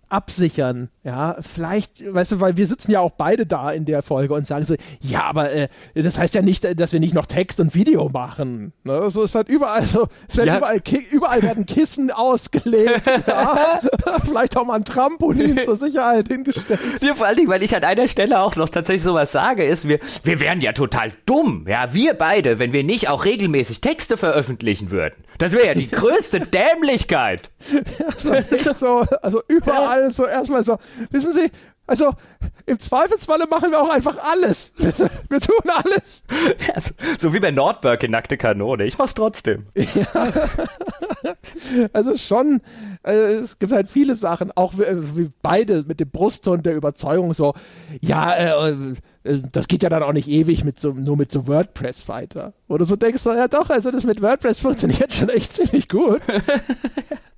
absichern. Ja, vielleicht, weißt du, weil wir sitzen ja auch beide da in der Folge und sagen so, ja, aber äh, das heißt ja nicht, dass wir nicht noch Text und Video machen. Ne? So ist halt überall so, es werden ja. überall, überall werden Kissen ausgelegt, ja? vielleicht auch mal ein Trampolin zur Sicherheit hingestellt. Ja, vor allen Dingen, weil ich an einer Stelle auch noch tatsächlich sowas sage, ist, wir, wir wären ja total dumm, ja, wir beide, wenn wir nicht auch regelmäßig Texte veröffentlichen würden. Das wäre ja die größte Dämlichkeit. Ja, so, so, also überall alles so erstmal so, wissen Sie, also im Zweifelsfalle machen wir auch einfach alles. Wir tun alles. Ja, so, so, wie bei Nordberg in Nackte Kanone. Ich mach's trotzdem. Ja. Also schon, äh, es gibt halt viele Sachen, auch wie, beide mit dem Brustton der Überzeugung so, ja, äh, äh, das geht ja dann auch nicht ewig mit so, nur mit so WordPress weiter. Oder so denkst du, ja doch, also das mit WordPress funktioniert schon echt ziemlich gut.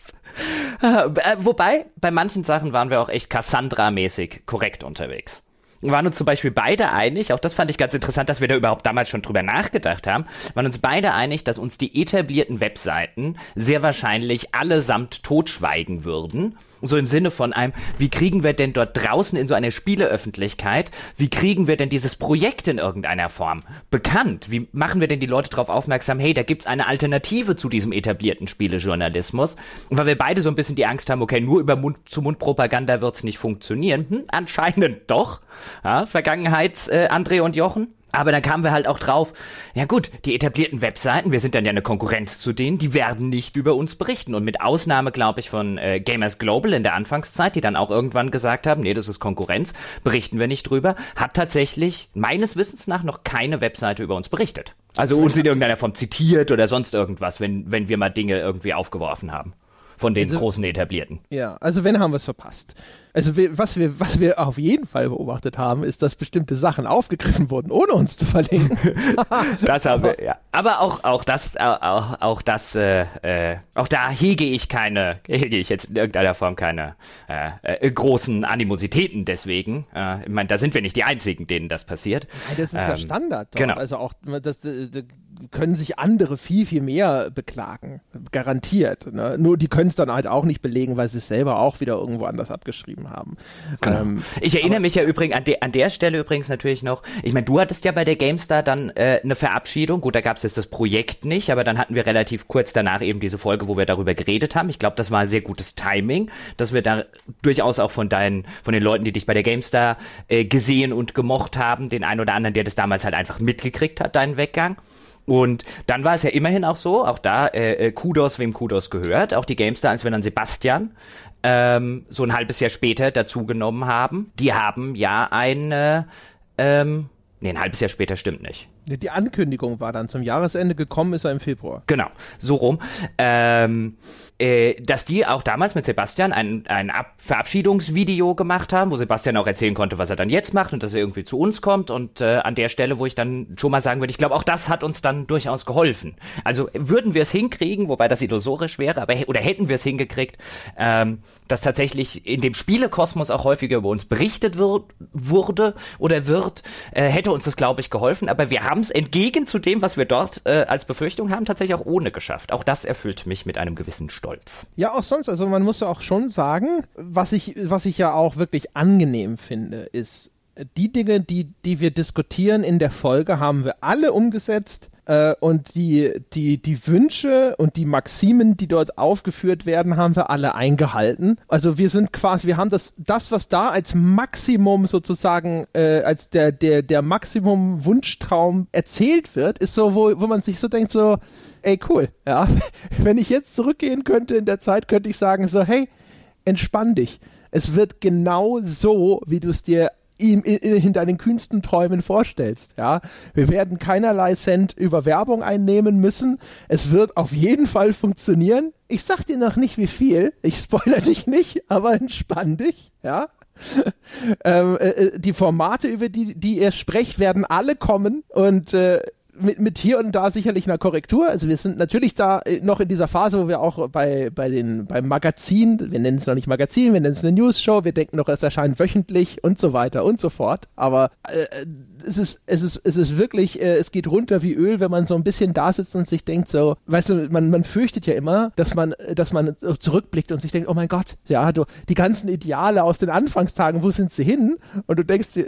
Äh, wobei, bei manchen Sachen waren wir auch echt Cassandra-mäßig korrekt unterwegs. Wir waren uns zum Beispiel beide einig, auch das fand ich ganz interessant, dass wir da überhaupt damals schon drüber nachgedacht haben, waren uns beide einig, dass uns die etablierten Webseiten sehr wahrscheinlich allesamt totschweigen würden so im Sinne von einem, wie kriegen wir denn dort draußen in so einer Spieleöffentlichkeit, wie kriegen wir denn dieses Projekt in irgendeiner Form bekannt? Wie machen wir denn die Leute darauf aufmerksam, hey, da gibt's eine Alternative zu diesem etablierten Spielejournalismus? Und weil wir beide so ein bisschen die Angst haben, okay, nur über Mund-zu-Mund-Propaganda wird's nicht funktionieren. Hm, anscheinend doch. Ja, Vergangenheits äh, André und Jochen. Aber dann kamen wir halt auch drauf, ja gut, die etablierten Webseiten, wir sind dann ja eine Konkurrenz zu denen, die werden nicht über uns berichten. Und mit Ausnahme, glaube ich, von äh, Gamers Global in der Anfangszeit, die dann auch irgendwann gesagt haben, nee, das ist Konkurrenz, berichten wir nicht drüber, hat tatsächlich meines Wissens nach noch keine Webseite über uns berichtet. Also uns in irgendeiner Form zitiert oder sonst irgendwas, wenn, wenn wir mal Dinge irgendwie aufgeworfen haben von den also, großen etablierten. Ja, also wenn haben wir es verpasst. Also wir, was wir was wir auf jeden Fall beobachtet haben, ist, dass bestimmte Sachen aufgegriffen wurden, ohne uns zu verlinken. das haben wir, ja. Aber auch auch das auch auch das äh, äh, auch da hege ich keine hege ich jetzt in irgendeiner Form keine äh, äh, großen Animositäten deswegen. Äh, ich meine, da sind wir nicht die einzigen, denen das passiert. Ja, das ist ähm, ja Standard. Dort. Genau. Also auch das, das können sich andere viel, viel mehr beklagen. Garantiert. Ne? Nur die können es dann halt auch nicht belegen, weil sie es selber auch wieder irgendwo anders abgeschrieben haben. Genau. Ähm, ich erinnere mich ja übrigens an, de, an der Stelle übrigens natürlich noch, ich meine, du hattest ja bei der GameStar dann äh, eine Verabschiedung. Gut, da gab es jetzt das Projekt nicht, aber dann hatten wir relativ kurz danach eben diese Folge, wo wir darüber geredet haben. Ich glaube, das war ein sehr gutes Timing, dass wir da durchaus auch von deinen, von den Leuten, die dich bei der GameStar äh, gesehen und gemocht haben, den einen oder anderen, der das damals halt einfach mitgekriegt hat, deinen Weggang. Und dann war es ja immerhin auch so, auch da äh, äh, Kudos, wem Kudos gehört, auch die Gamestar, als wir dann Sebastian ähm, so ein halbes Jahr später dazugenommen haben, die haben ja eine, ähm, nee, ein halbes Jahr später stimmt nicht. Die Ankündigung war dann zum Jahresende gekommen, ist er im Februar. Genau, so rum. Ähm, äh, dass die auch damals mit Sebastian ein, ein Ab Verabschiedungsvideo gemacht haben, wo Sebastian auch erzählen konnte, was er dann jetzt macht und dass er irgendwie zu uns kommt. Und äh, an der Stelle, wo ich dann schon mal sagen würde, ich glaube, auch das hat uns dann durchaus geholfen. Also würden wir es hinkriegen, wobei das illusorisch wäre, aber oder hätten wir es hingekriegt, ähm, dass tatsächlich in dem Spielekosmos auch häufiger über uns berichtet wird, wurde oder wird, äh, hätte uns das, glaube ich, geholfen. Aber wir haben es entgegen zu dem, was wir dort äh, als Befürchtung haben, tatsächlich auch ohne geschafft. Auch das erfüllt mich mit einem gewissen Stolz. Ja, auch sonst, also man muss ja auch schon sagen, was ich, was ich ja auch wirklich angenehm finde, ist, die Dinge, die, die wir diskutieren in der Folge, haben wir alle umgesetzt äh, und die, die, die Wünsche und die Maximen, die dort aufgeführt werden, haben wir alle eingehalten. Also wir sind quasi, wir haben das, das was da als Maximum sozusagen, äh, als der, der, der Maximum Wunschtraum erzählt wird, ist so, wo, wo man sich so denkt, so, ey, cool, ja. Wenn ich jetzt zurückgehen könnte in der Zeit, könnte ich sagen, so, hey, entspann dich. Es wird genau so, wie du es dir ihm in, in deinen kühnsten Träumen vorstellst. Ja, wir werden keinerlei Cent über Werbung einnehmen müssen. Es wird auf jeden Fall funktionieren. Ich sag dir noch nicht wie viel. Ich spoilere dich nicht, aber entspann dich. Ja. ähm, äh, äh, die Formate, über die, die ihr sprecht, werden alle kommen und äh, mit, mit hier und da sicherlich einer Korrektur. Also wir sind natürlich da äh, noch in dieser Phase, wo wir auch bei, bei den, beim Magazin, wir nennen es noch nicht Magazin, wir nennen es eine News-Show, wir denken noch, es erscheint wöchentlich und so weiter und so fort. Aber äh, es ist, es ist, es ist wirklich, äh, es geht runter wie Öl, wenn man so ein bisschen da sitzt und sich denkt so, weißt du, man, man fürchtet ja immer, dass man, dass man zurückblickt und sich denkt, oh mein Gott, ja, du, die ganzen Ideale aus den Anfangstagen, wo sind sie hin? Und du denkst,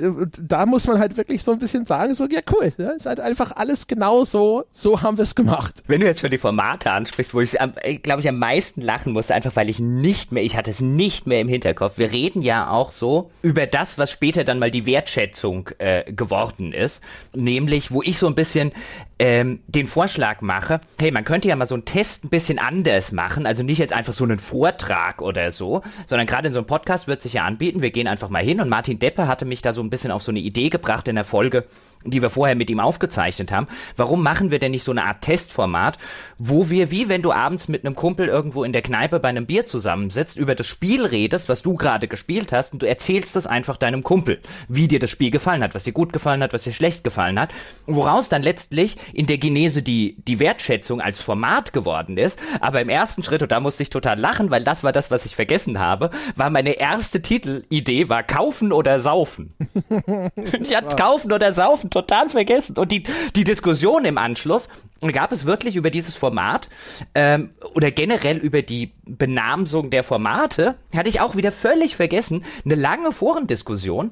da muss man halt wirklich so ein bisschen sagen, so, ja cool, ja, ist halt einfach alles genau so, so haben wir es gemacht. Wenn du jetzt schon die Formate ansprichst, wo ich, äh, glaube ich, am meisten lachen musste, einfach weil ich nicht mehr, ich hatte es nicht mehr im Hinterkopf. Wir reden ja auch so über das, was später dann mal die Wertschätzung äh, geworden ist. Nämlich, wo ich so ein bisschen ähm, den Vorschlag mache, hey, man könnte ja mal so einen Test ein bisschen anders machen. Also nicht jetzt einfach so einen Vortrag oder so, sondern gerade in so einem Podcast wird sich ja anbieten. Wir gehen einfach mal hin und Martin Deppe hatte mich da so ein bisschen auf so eine Idee gebracht in der Folge, die wir vorher mit ihm aufgezeichnet haben. Warum machen wir denn nicht so eine Art Testformat, wo wir, wie wenn du abends mit einem Kumpel irgendwo in der Kneipe bei einem Bier zusammensitzt, über das Spiel redest, was du gerade gespielt hast, und du erzählst das einfach deinem Kumpel, wie dir das Spiel gefallen hat, was dir gut gefallen hat, was dir schlecht gefallen hat, woraus dann letztlich in der Genese die, die Wertschätzung als Format geworden ist. Aber im ersten Schritt, und da musste ich total lachen, weil das war das, was ich vergessen habe, war meine erste Titelidee war Kaufen oder Saufen. ich hatte Kaufen oder Saufen total vergessen. Und die, die Diskussion im Anschluss gab es wirklich über dieses Format ähm, oder generell über die Benamsung der Formate, hatte ich auch wieder völlig vergessen, eine lange Forendiskussion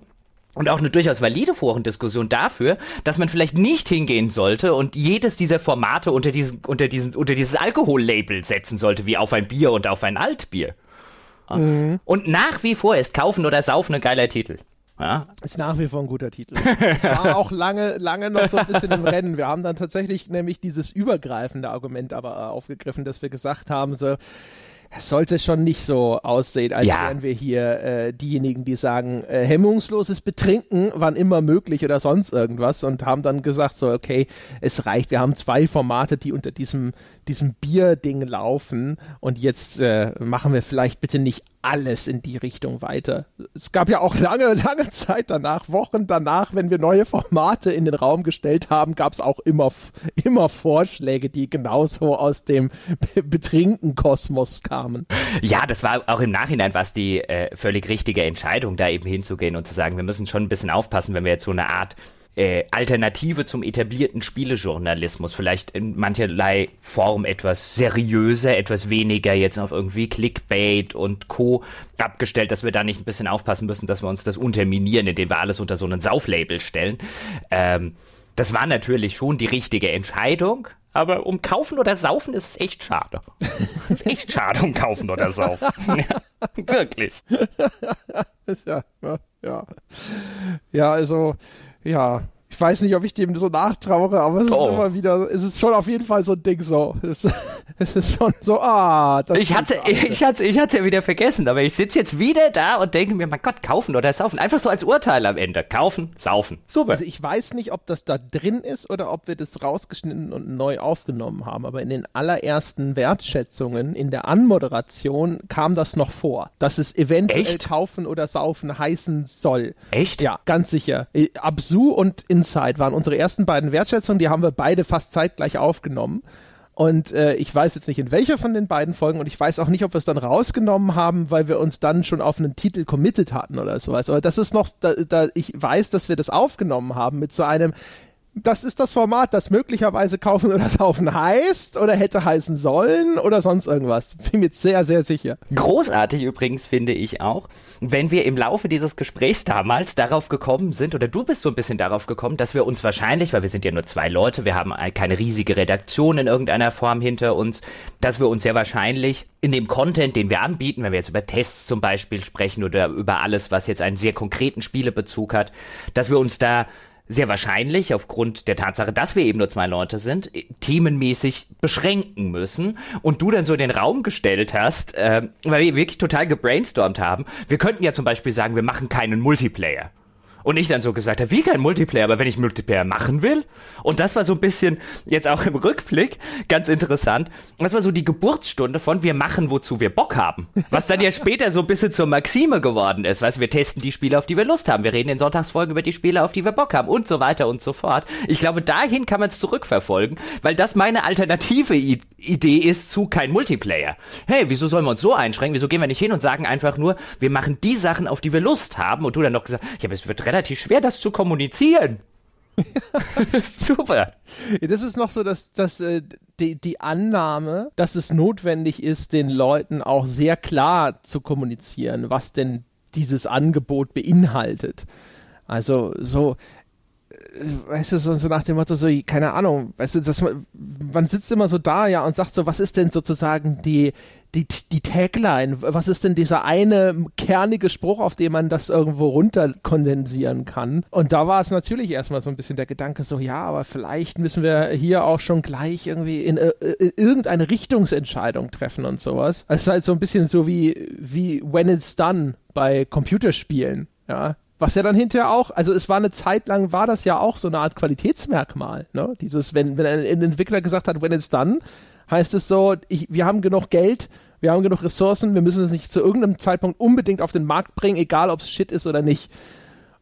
und auch eine durchaus valide Forendiskussion dafür, dass man vielleicht nicht hingehen sollte und jedes dieser Formate unter diesen, unter diesen, unter dieses Alkohollabel setzen sollte, wie auf ein Bier und auf ein Altbier. Mhm. Und nach wie vor ist Kaufen oder Saufen ein geiler Titel. Ja. Ist nach wie vor ein guter Titel. Es war auch lange, lange noch so ein bisschen im Rennen. Wir haben dann tatsächlich nämlich dieses übergreifende Argument aber äh, aufgegriffen, dass wir gesagt haben, so, es sollte schon nicht so aussehen, als ja. wären wir hier äh, diejenigen, die sagen, äh, hemmungsloses Betrinken, wann immer möglich oder sonst irgendwas und haben dann gesagt, so, okay, es reicht, wir haben zwei Formate, die unter diesem, diesem Bier-Ding laufen und jetzt äh, machen wir vielleicht bitte nicht alles in die Richtung weiter. Es gab ja auch lange, lange Zeit danach, Wochen danach, wenn wir neue Formate in den Raum gestellt haben, gab es auch immer, immer Vorschläge, die genauso aus dem Betrinken-Kosmos kamen. Ja, das war auch im Nachhinein was die äh, völlig richtige Entscheidung, da eben hinzugehen und zu sagen, wir müssen schon ein bisschen aufpassen, wenn wir jetzt so eine Art äh, Alternative zum etablierten Spielejournalismus, vielleicht in mancherlei Form etwas seriöser, etwas weniger jetzt auf irgendwie Clickbait und Co. abgestellt, dass wir da nicht ein bisschen aufpassen müssen, dass wir uns das unterminieren, indem wir alles unter so einen Sauflabel stellen. Ähm, das war natürlich schon die richtige Entscheidung, aber um kaufen oder saufen ist es echt schade. ist echt schade um kaufen oder saufen. ja, wirklich. ja, ja. Ja, also ja, weiß nicht, ob ich dem so nachtrauere, aber es oh. ist immer wieder, es ist schon auf jeden Fall so ein Ding so. Es, es ist schon so, ah, das ich hatte, ich hatte, ich hatte ja wieder vergessen, aber ich sitze jetzt wieder da und denke mir, mein Gott, kaufen oder saufen. Einfach so als Urteil am Ende. Kaufen, saufen. Super. Also ich weiß nicht, ob das da drin ist oder ob wir das rausgeschnitten und neu aufgenommen haben, aber in den allerersten Wertschätzungen in der Anmoderation kam das noch vor, dass es eventuell Echt? kaufen oder saufen heißen soll. Echt? Ja, ganz sicher. Äh, Absu und Inside waren unsere ersten beiden Wertschätzungen, die haben wir beide fast zeitgleich aufgenommen. Und äh, ich weiß jetzt nicht, in welcher von den beiden Folgen und ich weiß auch nicht, ob wir es dann rausgenommen haben, weil wir uns dann schon auf einen Titel committed hatten oder sowas. Aber das ist noch, da, da ich weiß, dass wir das aufgenommen haben mit so einem, das ist das Format, das möglicherweise kaufen oder saufen heißt oder hätte heißen sollen oder sonst irgendwas. Bin mir jetzt sehr, sehr sicher. Großartig übrigens finde ich auch, wenn wir im Laufe dieses Gesprächs damals darauf gekommen sind, oder du bist so ein bisschen darauf gekommen, dass wir uns wahrscheinlich, weil wir sind ja nur zwei Leute, wir haben keine riesige Redaktion in irgendeiner Form hinter uns, dass wir uns sehr wahrscheinlich in dem Content, den wir anbieten, wenn wir jetzt über Tests zum Beispiel sprechen oder über alles, was jetzt einen sehr konkreten Spielebezug hat, dass wir uns da sehr wahrscheinlich aufgrund der Tatsache, dass wir eben nur zwei Leute sind, themenmäßig beschränken müssen und du dann so in den Raum gestellt hast, äh, weil wir wirklich total gebrainstormt haben. Wir könnten ja zum Beispiel sagen, wir machen keinen Multiplayer. Und ich dann so gesagt habe, wie kein Multiplayer, aber wenn ich Multiplayer machen will. Und das war so ein bisschen, jetzt auch im Rückblick, ganz interessant. Das war so die Geburtsstunde von wir machen, wozu wir Bock haben. Was dann ja später so ein bisschen zur Maxime geworden ist. Weißt wir testen die Spiele, auf die wir Lust haben. Wir reden in Sonntagsfolgen über die Spiele, auf die wir Bock haben und so weiter und so fort. Ich glaube, dahin kann man es zurückverfolgen, weil das meine alternative I Idee ist zu kein Multiplayer. Hey, wieso sollen wir uns so einschränken? Wieso gehen wir nicht hin und sagen einfach nur, wir machen die Sachen, auf die wir Lust haben? Und du dann noch gesagt, ja, aber es wird relativ schwer, das zu kommunizieren. Super. Das ist noch so, dass, dass äh, die, die Annahme, dass es notwendig ist, den Leuten auch sehr klar zu kommunizieren, was denn dieses Angebot beinhaltet. Also so, weißt du, so, so, nach dem Motto, so, keine Ahnung, weißt du, das, man sitzt immer so da, ja, und sagt so, was ist denn sozusagen die, die, die Tagline, was ist denn dieser eine kernige Spruch, auf den man das irgendwo runter kondensieren kann? Und da war es natürlich erstmal so ein bisschen der Gedanke, so, ja, aber vielleicht müssen wir hier auch schon gleich irgendwie in, äh, in irgendeine Richtungsentscheidung treffen und sowas. Es ist halt so ein bisschen so wie, wie When It's Done bei Computerspielen. Ja, was ja dann hinterher auch, also es war eine Zeit lang, war das ja auch so eine Art Qualitätsmerkmal. Ne? Dieses, wenn, wenn ein Entwickler gesagt hat, when it's done, heißt es so, ich, wir haben genug Geld, wir haben genug Ressourcen, wir müssen es nicht zu irgendeinem Zeitpunkt unbedingt auf den Markt bringen, egal ob es Shit ist oder nicht.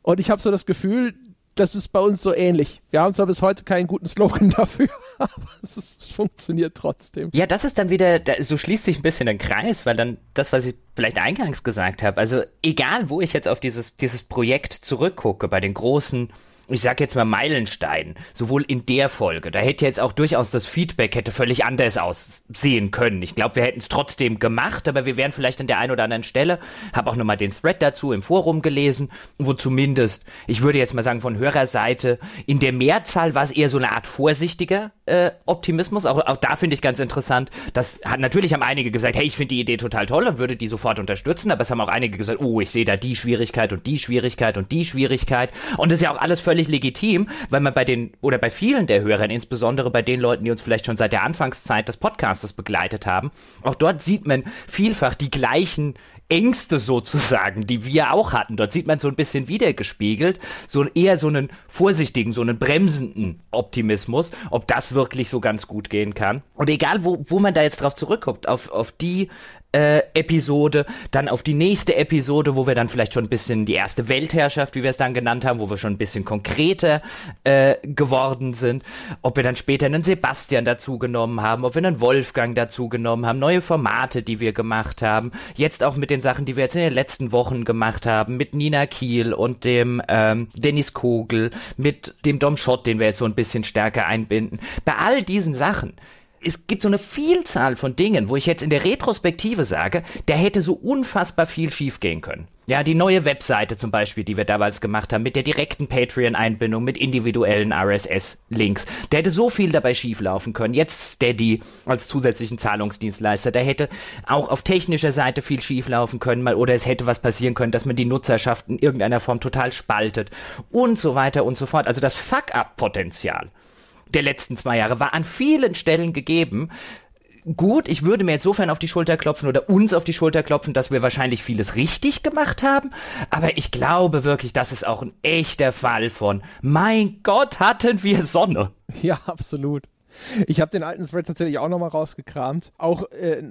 Und ich habe so das Gefühl, das ist bei uns so ähnlich. Wir haben zwar bis heute keinen guten Slogan dafür, aber es, ist, es funktioniert trotzdem. Ja, das ist dann wieder, so schließt sich ein bisschen der Kreis, weil dann das, was ich vielleicht eingangs gesagt habe, also egal, wo ich jetzt auf dieses, dieses Projekt zurückgucke, bei den großen ich sag jetzt mal Meilenstein, sowohl in der Folge, da hätte jetzt auch durchaus das Feedback hätte völlig anders aussehen können. Ich glaube, wir hätten es trotzdem gemacht, aber wir wären vielleicht an der einen oder anderen Stelle, habe auch nochmal den Thread dazu im Forum gelesen, wo zumindest, ich würde jetzt mal sagen, von Hörerseite, in der Mehrzahl war es eher so eine Art vorsichtiger äh, Optimismus. Auch, auch da finde ich ganz interessant, das hat natürlich haben einige gesagt, hey, ich finde die Idee total toll und würde die sofort unterstützen, aber es haben auch einige gesagt, oh, ich sehe da die Schwierigkeit und die Schwierigkeit und die Schwierigkeit und das ist ja auch alles völlig völlig legitim, weil man bei den oder bei vielen der Hörern, insbesondere bei den Leuten, die uns vielleicht schon seit der Anfangszeit des Podcastes begleitet haben, auch dort sieht man vielfach die gleichen Ängste sozusagen, die wir auch hatten. Dort sieht man so ein bisschen wiedergespiegelt, so eher so einen vorsichtigen, so einen bremsenden Optimismus, ob das wirklich so ganz gut gehen kann. Und egal, wo, wo man da jetzt drauf zurückguckt, auf, auf die äh, Episode, dann auf die nächste Episode, wo wir dann vielleicht schon ein bisschen die erste Weltherrschaft, wie wir es dann genannt haben, wo wir schon ein bisschen konkreter äh, geworden sind, ob wir dann später einen Sebastian dazugenommen haben, ob wir einen Wolfgang dazugenommen haben, neue Formate, die wir gemacht haben, jetzt auch mit den Sachen, die wir jetzt in den letzten Wochen gemacht haben, mit Nina Kiel und dem ähm, Dennis Kogel, mit dem Dom Schott, den wir jetzt so ein bisschen stärker einbinden. Bei all diesen Sachen es gibt so eine Vielzahl von Dingen, wo ich jetzt in der Retrospektive sage, da hätte so unfassbar viel schiefgehen können. Ja, die neue Webseite zum Beispiel, die wir damals gemacht haben, mit der direkten Patreon-Einbindung, mit individuellen RSS-Links. Der hätte so viel dabei schieflaufen können. Jetzt Steady als zusätzlichen Zahlungsdienstleister, der hätte auch auf technischer Seite viel schieflaufen können, mal, oder es hätte was passieren können, dass man die Nutzerschaft in irgendeiner Form total spaltet und so weiter und so fort. Also das Fuck-up-Potenzial der letzten zwei Jahre war an vielen Stellen gegeben gut, ich würde mir jetzt sofern auf die Schulter klopfen oder uns auf die Schulter klopfen, dass wir wahrscheinlich vieles richtig gemacht haben. Aber ich glaube wirklich, das ist auch ein echter Fall von, mein Gott, hatten wir Sonne. Ja, absolut. Ich habe den alten Thread tatsächlich auch nochmal rausgekramt. Auch äh,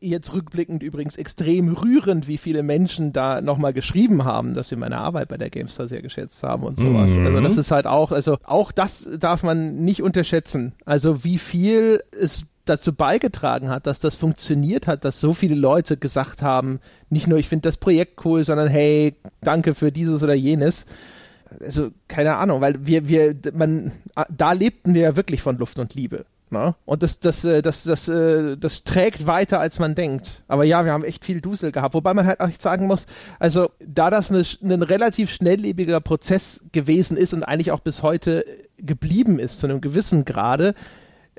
jetzt rückblickend übrigens extrem rührend, wie viele Menschen da nochmal geschrieben haben, dass sie meine Arbeit bei der GameStar sehr geschätzt haben und sowas. Mhm. Also das ist halt auch, also auch das darf man nicht unterschätzen. Also wie viel es dazu beigetragen hat, dass das funktioniert hat, dass so viele Leute gesagt haben, nicht nur ich finde das Projekt cool, sondern hey, danke für dieses oder jenes. Also keine Ahnung, weil wir, wir, man, da lebten wir ja wirklich von Luft und Liebe. Ne? Und das, das, äh, das, das, äh, das trägt weiter, als man denkt. Aber ja, wir haben echt viel Dusel gehabt. Wobei man halt auch sagen muss, also da das eine, ein relativ schnelllebiger Prozess gewesen ist und eigentlich auch bis heute geblieben ist zu einem gewissen Grade,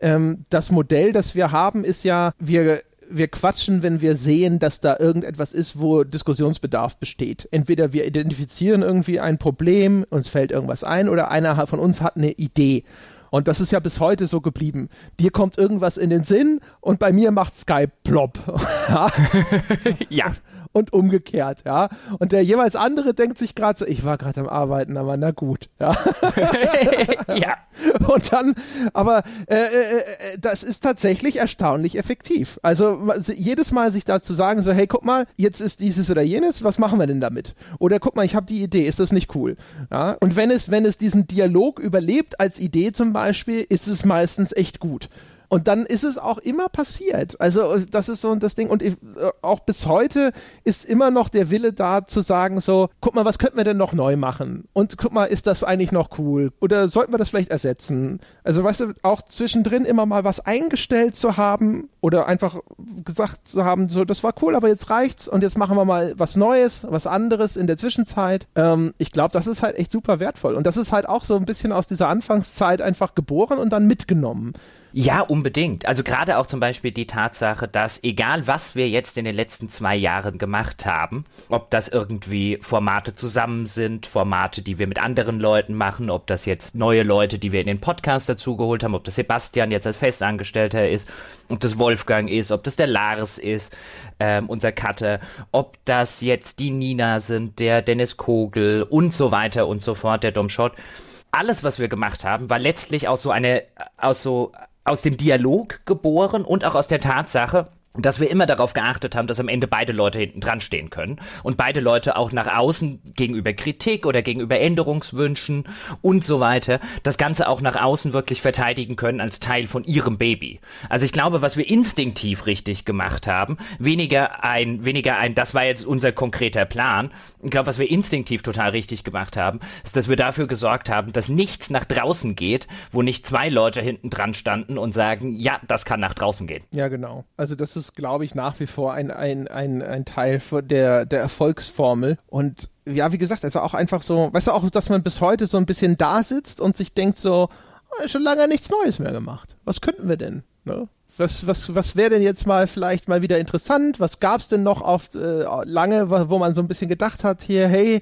ähm, das Modell, das wir haben, ist ja, wir wir quatschen, wenn wir sehen, dass da irgendetwas ist, wo Diskussionsbedarf besteht. Entweder wir identifizieren irgendwie ein Problem, uns fällt irgendwas ein, oder einer von uns hat eine Idee. Und das ist ja bis heute so geblieben. Dir kommt irgendwas in den Sinn und bei mir macht Skype plopp. ja und umgekehrt, ja. Und der jeweils andere denkt sich gerade so, ich war gerade am Arbeiten, aber na gut, ja. ja. Und dann, aber äh, äh, äh, das ist tatsächlich erstaunlich effektiv. Also jedes Mal sich dazu sagen, so, hey, guck mal, jetzt ist dieses oder jenes, was machen wir denn damit? Oder guck mal, ich habe die Idee, ist das nicht cool? Ja. Und wenn es, wenn es diesen Dialog überlebt als Idee zum Beispiel, ist es meistens echt gut. Und dann ist es auch immer passiert. Also das ist so das Ding. Und ich, auch bis heute ist immer noch der Wille da zu sagen so, guck mal, was könnten wir denn noch neu machen? Und guck mal, ist das eigentlich noch cool? Oder sollten wir das vielleicht ersetzen? Also weißt du, auch zwischendrin immer mal was eingestellt zu haben oder einfach gesagt zu haben, so, das war cool, aber jetzt reicht's und jetzt machen wir mal was Neues, was anderes in der Zwischenzeit. Ähm, ich glaube, das ist halt echt super wertvoll. Und das ist halt auch so ein bisschen aus dieser Anfangszeit einfach geboren und dann mitgenommen. Ja, unbedingt. Also gerade auch zum Beispiel die Tatsache, dass egal was wir jetzt in den letzten zwei Jahren gemacht haben, ob das irgendwie Formate zusammen sind, Formate, die wir mit anderen Leuten machen, ob das jetzt neue Leute, die wir in den Podcast dazugeholt haben, ob das Sebastian jetzt als Festangestellter ist, ob das Wolfgang ist, ob das der Lars ist, ähm, unser Cutter, ob das jetzt die Nina sind, der Dennis Kogel und so weiter und so fort, der Domshot alles, was wir gemacht haben, war letztlich aus so eine, aus so aus dem Dialog geboren und auch aus der Tatsache, dass wir immer darauf geachtet haben, dass am Ende beide Leute hinten dran stehen können und beide Leute auch nach außen gegenüber Kritik oder gegenüber Änderungswünschen und so weiter das Ganze auch nach außen wirklich verteidigen können als Teil von ihrem Baby. Also ich glaube, was wir instinktiv richtig gemacht haben, weniger ein, weniger ein, das war jetzt unser konkreter Plan. Ich glaube, was wir instinktiv total richtig gemacht haben, ist, dass wir dafür gesorgt haben, dass nichts nach draußen geht, wo nicht zwei Leute hinten dran standen und sagen, ja, das kann nach draußen gehen. Ja, genau. Also das ist ist, glaube ich, nach wie vor ein, ein, ein, ein Teil der, der Erfolgsformel. Und ja, wie gesagt, also auch einfach so, weißt du auch, dass man bis heute so ein bisschen da sitzt und sich denkt so, oh, schon lange nichts Neues mehr gemacht. Was könnten wir denn? Ne? Was, was, was wäre denn jetzt mal vielleicht mal wieder interessant? Was gab es denn noch oft äh, lange, wo man so ein bisschen gedacht hat, hier, hey,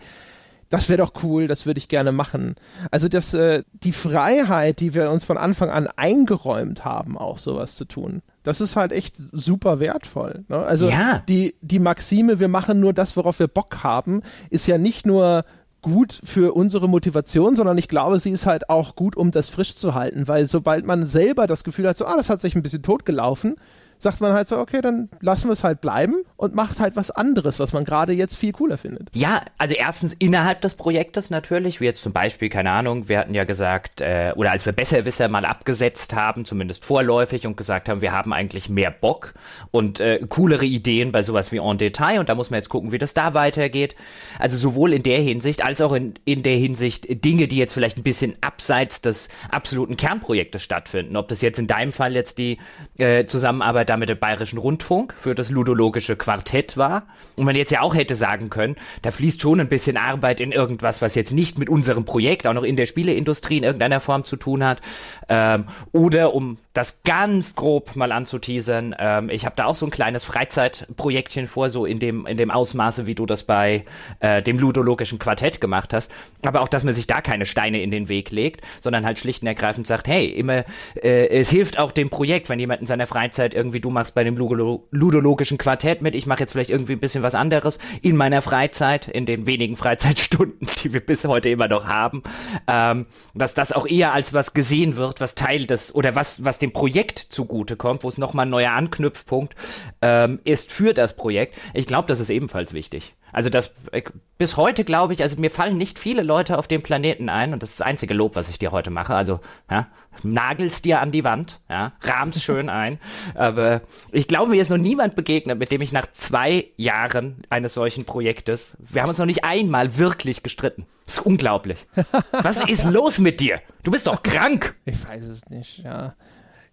das wäre doch cool, das würde ich gerne machen. Also das, äh, die Freiheit, die wir uns von Anfang an eingeräumt haben, auch sowas zu tun, das ist halt echt super wertvoll. Ne? Also ja. die, die Maxime, wir machen nur das, worauf wir Bock haben, ist ja nicht nur gut für unsere Motivation, sondern ich glaube, sie ist halt auch gut, um das frisch zu halten, weil sobald man selber das Gefühl hat, so, ah, das hat sich ein bisschen totgelaufen, sagt man halt so, okay, dann lassen wir es halt bleiben und macht halt was anderes, was man gerade jetzt viel cooler findet. Ja, also erstens innerhalb des Projektes natürlich, wie jetzt zum Beispiel, keine Ahnung, wir hatten ja gesagt, äh, oder als wir Besserwisser mal abgesetzt haben, zumindest vorläufig und gesagt haben, wir haben eigentlich mehr Bock und äh, coolere Ideen bei sowas wie En Detail und da muss man jetzt gucken, wie das da weitergeht. Also sowohl in der Hinsicht als auch in, in der Hinsicht Dinge, die jetzt vielleicht ein bisschen abseits des absoluten Kernprojektes stattfinden. Ob das jetzt in deinem Fall jetzt die äh, Zusammenarbeit damit der Bayerischen Rundfunk für das ludologische Quartett war. Und man jetzt ja auch hätte sagen können, da fließt schon ein bisschen Arbeit in irgendwas, was jetzt nicht mit unserem Projekt auch noch in der Spieleindustrie in irgendeiner Form zu tun hat. Ähm, oder um das ganz grob mal anzuteasern, ähm, ich habe da auch so ein kleines Freizeitprojektchen vor, so in dem, in dem Ausmaße, wie du das bei äh, dem ludologischen Quartett gemacht hast. Aber auch, dass man sich da keine Steine in den Weg legt, sondern halt schlicht und ergreifend sagt, hey, immer, äh, es hilft auch dem Projekt, wenn jemand in seiner Freizeit irgendwie, du machst bei dem Ludolo ludologischen Quartett mit, ich mache jetzt vielleicht irgendwie ein bisschen was anderes in meiner Freizeit, in den wenigen Freizeitstunden, die wir bis heute immer noch haben, ähm, dass das auch eher als was gesehen wird, was Teil des, oder was, was dem Projekt zugutekommt, wo es nochmal ein neuer Anknüpfpunkt ähm, ist für das Projekt. Ich glaube, das ist ebenfalls wichtig. Also das bis heute glaube ich, also mir fallen nicht viele Leute auf dem Planeten ein und das ist das einzige Lob, was ich dir heute mache. Also ja, nagelst dir an die Wand, ja, rahmst schön ein. Aber ich glaube, mir ist noch niemand begegnet, mit dem ich nach zwei Jahren eines solchen Projektes, wir haben uns noch nicht einmal wirklich gestritten. Das ist unglaublich. Was ist los mit dir? Du bist doch krank. Ich weiß es nicht, ja.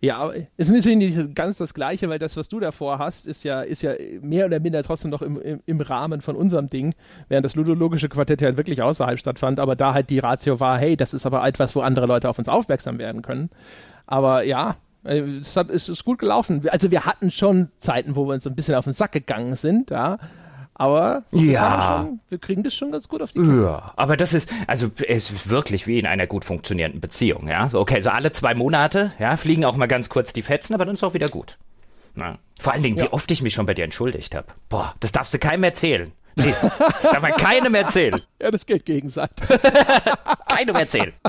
Ja, es ist nicht ganz das Gleiche, weil das, was du davor hast, ist ja, ist ja mehr oder minder trotzdem noch im, im, im Rahmen von unserem Ding, während das ludologische Quartett halt wirklich außerhalb stattfand, aber da halt die Ratio war, hey, das ist aber etwas, wo andere Leute auf uns aufmerksam werden können. Aber ja, äh, es, hat, es ist gut gelaufen. Also wir hatten schon Zeiten, wo wir uns ein bisschen auf den Sack gegangen sind, ja. Aber ja. schon, wir kriegen das schon ganz gut auf die Kette. Ja, aber das ist, also es ist wirklich wie in einer gut funktionierenden Beziehung, ja. Okay, so alle zwei Monate, ja, fliegen auch mal ganz kurz die Fetzen, aber dann ist auch wieder gut. Na. Vor allen Dingen, ja. wie oft ich mich schon bei dir entschuldigt habe. Boah, das darfst du keinem erzählen. Nee, das darf man keinem erzählen. Ja, das geht gegenseitig. keinem erzählen.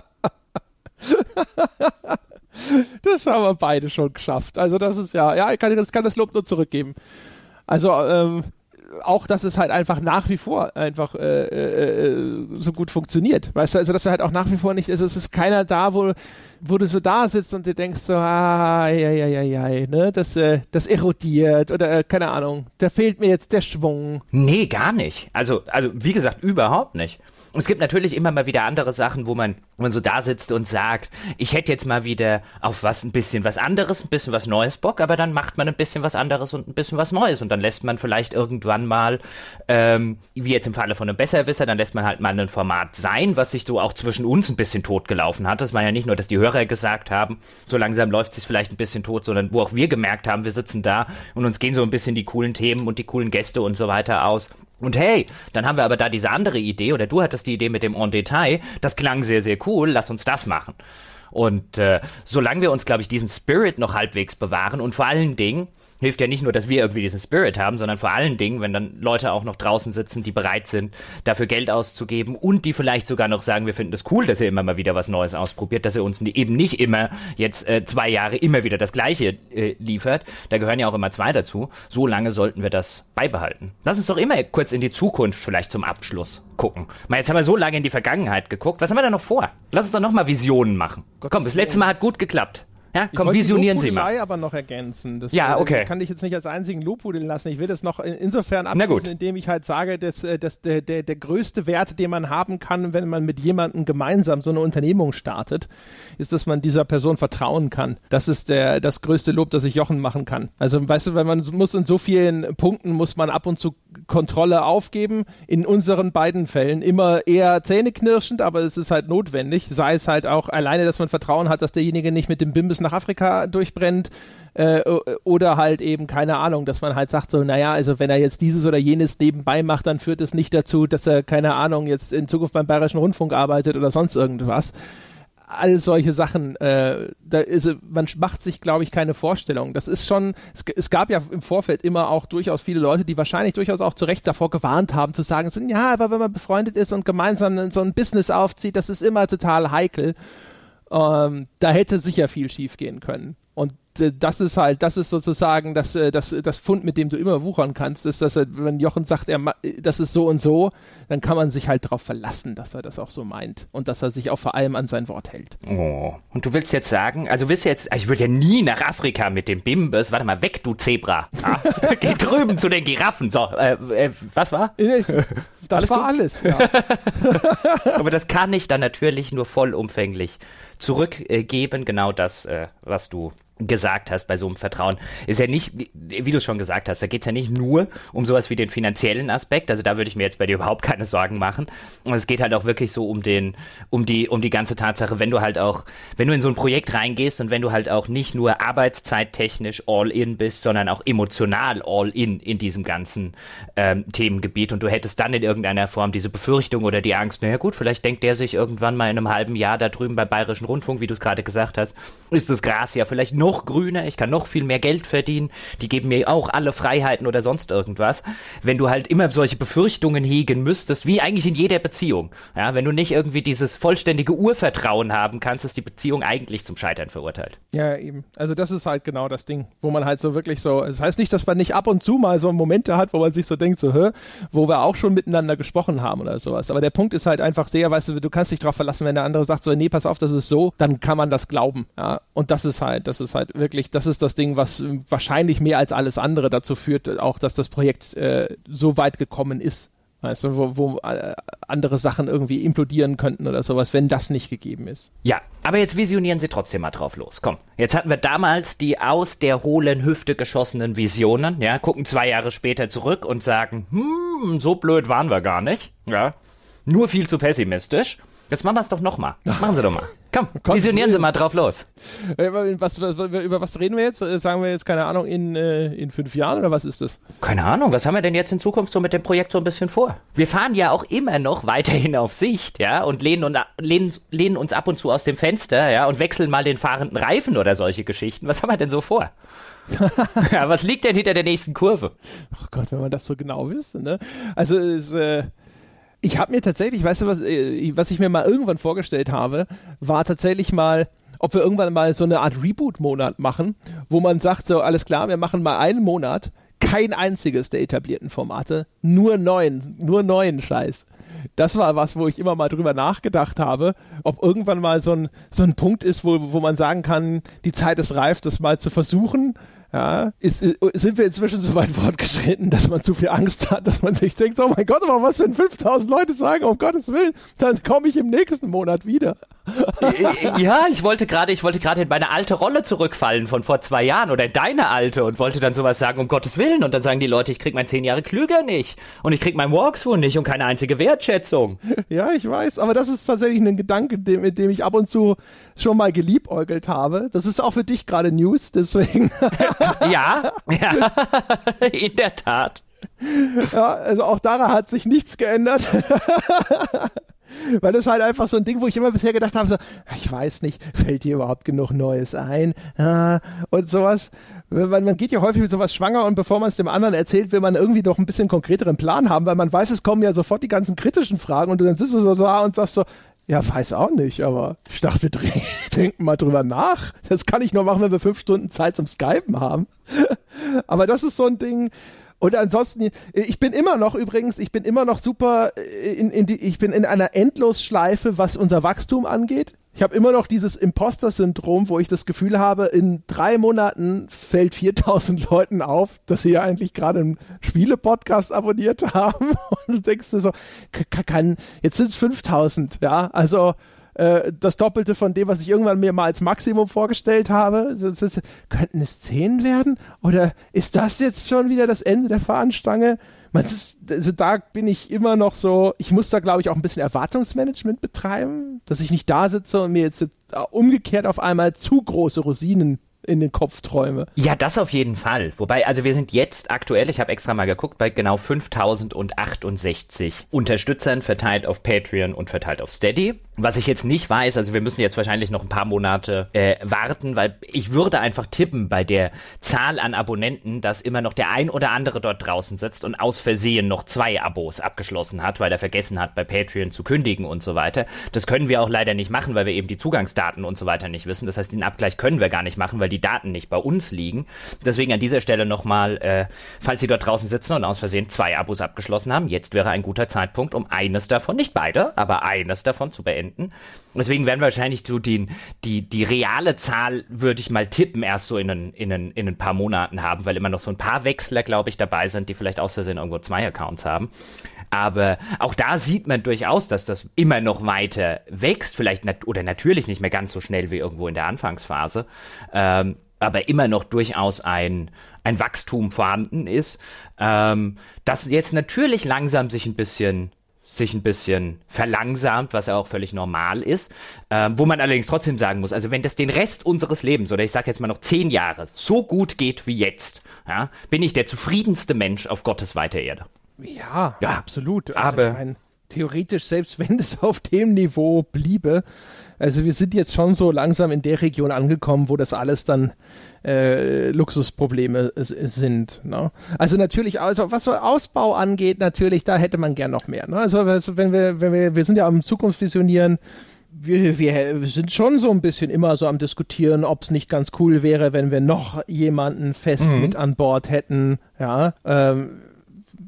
Das haben wir beide schon geschafft. Also das ist ja, ja, ich kann, ich kann das Lob nur zurückgeben. Also, ähm, auch, dass es halt einfach nach wie vor einfach äh, äh, äh, so gut funktioniert. Weißt du, also dass wir halt auch nach wie vor nicht, also es ist keiner da, wo, wo du so da sitzt und du denkst so, ah, ja, ja, ja, ja, ne, das, äh, das erodiert oder äh, keine Ahnung, da fehlt mir jetzt der Schwung. Nee, gar nicht. Also, also wie gesagt, überhaupt nicht. Und es gibt natürlich immer mal wieder andere Sachen, wo man, wo man so da sitzt und sagt, ich hätte jetzt mal wieder auf was ein bisschen was anderes, ein bisschen was Neues Bock, aber dann macht man ein bisschen was anderes und ein bisschen was Neues und dann lässt man vielleicht irgendwann mal, ähm, wie jetzt im Falle von einem Besserwisser, dann lässt man halt mal ein Format sein, was sich so auch zwischen uns ein bisschen totgelaufen hat. Das war ja nicht nur, dass die Hörer gesagt haben, so langsam läuft es sich vielleicht ein bisschen tot, sondern wo auch wir gemerkt haben, wir sitzen da und uns gehen so ein bisschen die coolen Themen und die coolen Gäste und so weiter aus. Und hey, dann haben wir aber da diese andere Idee, oder du hattest die Idee mit dem En Detail, das klang sehr, sehr cool, lass uns das machen. Und äh, solange wir uns, glaube ich, diesen Spirit noch halbwegs bewahren und vor allen Dingen, hilft ja nicht nur, dass wir irgendwie diesen Spirit haben, sondern vor allen Dingen, wenn dann Leute auch noch draußen sitzen, die bereit sind, dafür Geld auszugeben und die vielleicht sogar noch sagen, wir finden es cool, dass ihr immer mal wieder was Neues ausprobiert, dass ihr uns eben nicht immer jetzt äh, zwei Jahre immer wieder das Gleiche äh, liefert. Da gehören ja auch immer zwei dazu. So lange sollten wir das beibehalten. Lass uns doch immer kurz in die Zukunft vielleicht zum Abschluss gucken. Mal, jetzt haben wir so lange in die Vergangenheit geguckt. Was haben wir da noch vor? Lass uns doch noch mal Visionen machen. Gott Komm, das letzte Mal hat gut geklappt. Ja, komm, ich visionieren Sie mal. aber noch ergänzen. Das, ja, okay. kann ich jetzt nicht als einzigen Lobhudeln lassen. Ich will das noch insofern abschließen, indem ich halt sage, dass, äh, dass der, der, der größte Wert, den man haben kann, wenn man mit jemandem gemeinsam so eine Unternehmung startet, ist, dass man dieser Person vertrauen kann. Das ist der, das größte Lob, das ich Jochen machen kann. Also, weißt du, wenn man muss in so vielen Punkten muss man ab und zu Kontrolle aufgeben. In unseren beiden Fällen immer eher zähneknirschend, aber es ist halt notwendig. Sei es halt auch alleine, dass man Vertrauen hat, dass derjenige nicht mit dem Bimbis nach Afrika durchbrennt äh, oder halt eben keine Ahnung, dass man halt sagt so, naja, also wenn er jetzt dieses oder jenes nebenbei macht, dann führt es nicht dazu, dass er keine Ahnung jetzt in Zukunft beim Bayerischen Rundfunk arbeitet oder sonst irgendwas all solche Sachen, äh, da ist, man macht sich, glaube ich, keine Vorstellung. Das ist schon, es, es, gab ja im Vorfeld immer auch durchaus viele Leute, die wahrscheinlich durchaus auch zu Recht davor gewarnt haben, zu sagen, sind, ja, aber wenn man befreundet ist und gemeinsam so ein Business aufzieht, das ist immer total heikel. Ähm, da hätte sicher viel schief gehen können. Äh, das ist halt, das ist sozusagen das, äh, das, das Fund, mit dem du immer wuchern kannst, ist, dass er, wenn Jochen sagt, er, das ist so und so, dann kann man sich halt darauf verlassen, dass er das auch so meint und dass er sich auch vor allem an sein Wort hält. Oh, und du willst jetzt sagen, also willst du jetzt, ich würde ja nie nach Afrika mit dem Bimbes, warte mal, weg, du Zebra. Ah, geh drüben zu den Giraffen. So, äh, äh, was war? Das alles war alles, ja. Aber das kann ich dann natürlich nur vollumfänglich zurückgeben, genau das, äh, was du gesagt hast bei so einem Vertrauen, ist ja nicht, wie du schon gesagt hast, da geht es ja nicht nur um sowas wie den finanziellen Aspekt, also da würde ich mir jetzt bei dir überhaupt keine Sorgen machen. Und es geht halt auch wirklich so um den, um die, um die ganze Tatsache, wenn du halt auch, wenn du in so ein Projekt reingehst und wenn du halt auch nicht nur arbeitszeittechnisch all in bist, sondern auch emotional all in in diesem ganzen ähm, Themengebiet und du hättest dann in irgendeiner Form diese Befürchtung oder die Angst, naja gut, vielleicht denkt der sich irgendwann mal in einem halben Jahr da drüben beim Bayerischen Rundfunk, wie du es gerade gesagt hast, ist das Gras ja vielleicht noch noch grüner, ich kann noch viel mehr Geld verdienen, die geben mir auch alle Freiheiten oder sonst irgendwas. Wenn du halt immer solche Befürchtungen hegen müsstest, wie eigentlich in jeder Beziehung, ja, wenn du nicht irgendwie dieses vollständige Urvertrauen haben kannst, ist die Beziehung eigentlich zum Scheitern verurteilt. Ja, eben. Also das ist halt genau das Ding, wo man halt so wirklich so, das heißt nicht, dass man nicht ab und zu mal so Momente hat, wo man sich so denkt, so, hä, wo wir auch schon miteinander gesprochen haben oder sowas. Aber der Punkt ist halt einfach sehr, weißt du, du kannst dich darauf verlassen, wenn der andere sagt so, nee, pass auf, das ist so, dann kann man das glauben. Ja? Und das ist halt, das ist halt halt wirklich, das ist das Ding, was wahrscheinlich mehr als alles andere dazu führt, auch dass das Projekt äh, so weit gekommen ist. Weißt du, wo, wo äh, andere Sachen irgendwie implodieren könnten oder sowas, wenn das nicht gegeben ist. Ja, aber jetzt visionieren Sie trotzdem mal drauf los. Komm, jetzt hatten wir damals die aus der hohlen Hüfte geschossenen Visionen, ja, gucken zwei Jahre später zurück und sagen, hm, so blöd waren wir gar nicht, ja, nur viel zu pessimistisch. Jetzt machen wir es doch nochmal. Machen Sie doch mal. Komm, visionieren Sie mal drauf los. Äh, was, über was reden wir jetzt? Äh, sagen wir jetzt, keine Ahnung, in, äh, in fünf Jahren oder was ist das? Keine Ahnung, was haben wir denn jetzt in Zukunft so mit dem Projekt so ein bisschen vor? Wir fahren ja auch immer noch weiterhin auf Sicht, ja, und lehnen, und, lehnen, lehnen uns ab und zu aus dem Fenster, ja, und wechseln mal den fahrenden Reifen oder solche Geschichten. Was haben wir denn so vor? ja, was liegt denn hinter der nächsten Kurve? Ach Gott, wenn man das so genau wüsste, ne? Also, es, äh, ich habe mir tatsächlich, weißt du, was, äh, was ich mir mal irgendwann vorgestellt habe, war tatsächlich mal, ob wir irgendwann mal so eine Art Reboot-Monat machen, wo man sagt, so, alles klar, wir machen mal einen Monat, kein einziges der etablierten Formate, nur neuen, nur neuen Scheiß. Das war was, wo ich immer mal drüber nachgedacht habe, ob irgendwann mal so ein, so ein Punkt ist, wo, wo man sagen kann, die Zeit ist reif, das mal zu versuchen ja, ist, sind wir inzwischen so weit fortgeschritten, dass man zu viel Angst hat, dass man sich denkt, oh mein Gott, aber was, wenn 5000 Leute sagen, um Gottes Willen, dann komme ich im nächsten Monat wieder. ja, ich wollte gerade, ich wollte gerade in meine alte Rolle zurückfallen von vor zwei Jahren oder in deine alte und wollte dann sowas sagen, um Gottes Willen. Und dann sagen die Leute, ich krieg mein zehn Jahre klüger nicht und ich krieg mein Walkthrough nicht und keine einzige Wertschätzung. Ja, ich weiß, aber das ist tatsächlich ein Gedanke, mit dem ich ab und zu schon mal geliebäugelt habe. Das ist auch für dich gerade News, deswegen. ja, ja, in der Tat. Ja, also auch daran hat sich nichts geändert. Weil das halt einfach so ein Ding, wo ich immer bisher gedacht habe, so, ich weiß nicht, fällt dir überhaupt genug Neues ein? Ah, und sowas. Man, man geht ja häufig mit sowas schwanger und bevor man es dem anderen erzählt, will man irgendwie doch ein bisschen konkreteren Plan haben, weil man weiß, es kommen ja sofort die ganzen kritischen Fragen und du dann sitzt du so da und sagst so, ja, weiß auch nicht, aber ich dachte, wir denken mal drüber nach. Das kann ich nur machen, wenn wir fünf Stunden Zeit zum Skypen haben. aber das ist so ein Ding, und ansonsten, ich bin immer noch übrigens, ich bin immer noch super äh, in, in die, ich bin in einer Endlosschleife, was unser Wachstum angeht. Ich habe immer noch dieses Imposter-Syndrom, wo ich das Gefühl habe, in drei Monaten fällt 4000 Leuten auf, dass sie ja eigentlich gerade einen Spiele-Podcast abonniert haben. Und du denkst dir so, kann, jetzt sind es 5000, ja, also äh, das Doppelte von dem, was ich irgendwann mir mal als Maximum vorgestellt habe. Könnten es zehn werden? Oder ist das jetzt schon wieder das Ende der Fahnenstange? Man ist, also da bin ich immer noch so, ich muss da glaube ich auch ein bisschen Erwartungsmanagement betreiben, dass ich nicht da sitze und mir jetzt umgekehrt auf einmal zu große Rosinen in den Kopf träume. Ja, das auf jeden Fall. Wobei, also wir sind jetzt aktuell, ich habe extra mal geguckt, bei genau 5068 Unterstützern verteilt auf Patreon und verteilt auf Steady. Was ich jetzt nicht weiß, also wir müssen jetzt wahrscheinlich noch ein paar Monate äh, warten, weil ich würde einfach tippen bei der Zahl an Abonnenten, dass immer noch der ein oder andere dort draußen sitzt und aus Versehen noch zwei Abos abgeschlossen hat, weil er vergessen hat, bei Patreon zu kündigen und so weiter. Das können wir auch leider nicht machen, weil wir eben die Zugangsdaten und so weiter nicht wissen. Das heißt, den Abgleich können wir gar nicht machen, weil die Daten nicht bei uns liegen. Deswegen an dieser Stelle nochmal, äh, falls Sie dort draußen sitzen und aus Versehen zwei Abos abgeschlossen haben, jetzt wäre ein guter Zeitpunkt, um eines davon, nicht beide, aber eines davon zu beenden. Deswegen werden wahrscheinlich so den, die, die reale Zahl, würde ich mal tippen, erst so in ein, in, ein, in ein paar Monaten haben, weil immer noch so ein paar Wechsler, glaube ich, dabei sind, die vielleicht aus Versehen irgendwo zwei Accounts haben. Aber auch da sieht man durchaus, dass das immer noch weiter wächst, vielleicht nat oder natürlich nicht mehr ganz so schnell wie irgendwo in der Anfangsphase. Ähm, aber immer noch durchaus ein, ein Wachstum vorhanden ist, ähm, das jetzt natürlich langsam sich ein bisschen sich ein bisschen verlangsamt, was ja auch völlig normal ist, ähm, wo man allerdings trotzdem sagen muss, also wenn das den Rest unseres Lebens oder ich sage jetzt mal noch zehn Jahre so gut geht wie jetzt, ja, bin ich der zufriedenste Mensch auf Gottes weiter Erde. Ja, ja absolut. Also aber meine, theoretisch, selbst wenn es auf dem Niveau bliebe, also wir sind jetzt schon so langsam in der Region angekommen, wo das alles dann äh, Luxusprobleme sind. Ne? Also natürlich, also was so Ausbau angeht, natürlich, da hätte man gern noch mehr. Ne? Also, also wenn wir, wenn wir, wir sind ja am Zukunftsvisionieren, wir, wir, sind schon so ein bisschen immer so am diskutieren, ob es nicht ganz cool wäre, wenn wir noch jemanden fest mhm. mit an Bord hätten. Ja, ähm,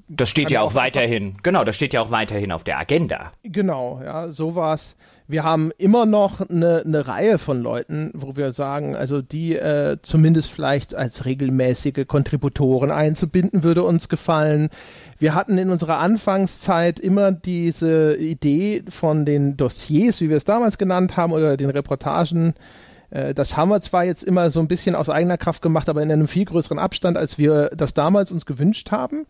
das steht ja auch weiterhin, genau, das steht ja auch weiterhin auf der Agenda. Genau, ja, sowas wir haben immer noch eine, eine Reihe von Leuten, wo wir sagen, also die äh, zumindest vielleicht als regelmäßige Kontributoren einzubinden, würde uns gefallen. Wir hatten in unserer Anfangszeit immer diese Idee von den Dossiers, wie wir es damals genannt haben, oder den Reportagen. Äh, das haben wir zwar jetzt immer so ein bisschen aus eigener Kraft gemacht, aber in einem viel größeren Abstand, als wir das damals uns gewünscht haben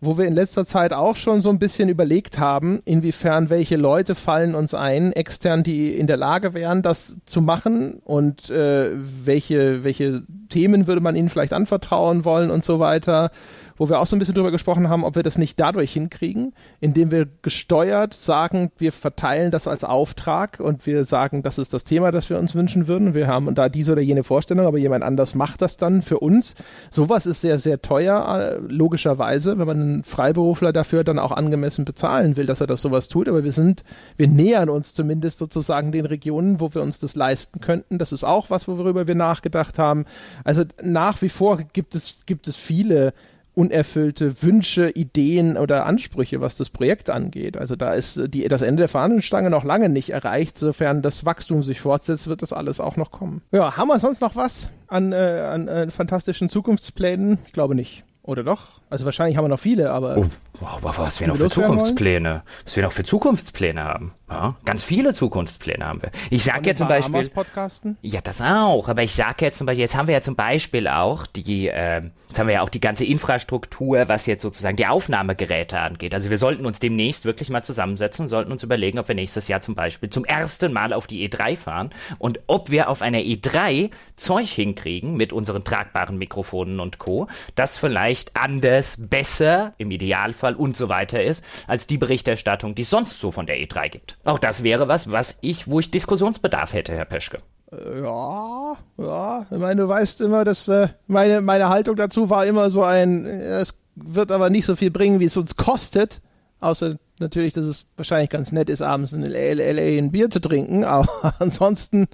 wo wir in letzter Zeit auch schon so ein bisschen überlegt haben, inwiefern welche Leute fallen uns ein, extern, die in der Lage wären, das zu machen und äh, welche, welche Themen würde man ihnen vielleicht anvertrauen wollen und so weiter wo wir auch so ein bisschen drüber gesprochen haben, ob wir das nicht dadurch hinkriegen, indem wir gesteuert sagen, wir verteilen das als Auftrag und wir sagen, das ist das Thema, das wir uns wünschen würden. Wir haben da diese oder jene Vorstellung, aber jemand anders macht das dann für uns. Sowas ist sehr, sehr teuer, äh, logischerweise, wenn man einen Freiberufler dafür dann auch angemessen bezahlen will, dass er das sowas tut. Aber wir sind, wir nähern uns zumindest sozusagen den Regionen, wo wir uns das leisten könnten. Das ist auch was, worüber wir nachgedacht haben. Also nach wie vor gibt es, gibt es viele unerfüllte Wünsche, Ideen oder Ansprüche, was das Projekt angeht. Also da ist die, das Ende der Fahnenstange noch lange nicht erreicht. Sofern das Wachstum sich fortsetzt, wird das alles auch noch kommen. Ja, haben wir sonst noch was an, äh, an äh, fantastischen Zukunftsplänen? Ich glaube nicht. Oder doch? Also wahrscheinlich haben wir noch viele, aber. Oh, wow, was wir noch für Zukunftspläne, was wir noch für Zukunftspläne haben. Ja, ganz viele Zukunftspläne haben wir. Ich sage ja zum Beispiel. Podcasten? Ja, das auch. Aber ich sage jetzt zum Beispiel, jetzt haben wir ja zum Beispiel auch die, äh, jetzt haben wir ja auch die ganze Infrastruktur, was jetzt sozusagen die Aufnahmegeräte angeht. Also wir sollten uns demnächst wirklich mal zusammensetzen und sollten uns überlegen, ob wir nächstes Jahr zum Beispiel zum ersten Mal auf die E3 fahren und ob wir auf einer E3 Zeug hinkriegen mit unseren tragbaren Mikrofonen und Co. Das vielleicht anders, besser, im Idealfall und so weiter ist, als die Berichterstattung, die es sonst so von der E3 gibt. Auch das wäre was, was ich, wo ich Diskussionsbedarf hätte, Herr Peschke. Äh, ja, ja. Ich meine, du weißt immer, dass äh, meine, meine Haltung dazu war immer so ein, äh, es wird aber nicht so viel bringen, wie es uns kostet. Außer natürlich, dass es wahrscheinlich ganz nett ist, abends in LA ein Bier zu trinken. Aber ansonsten,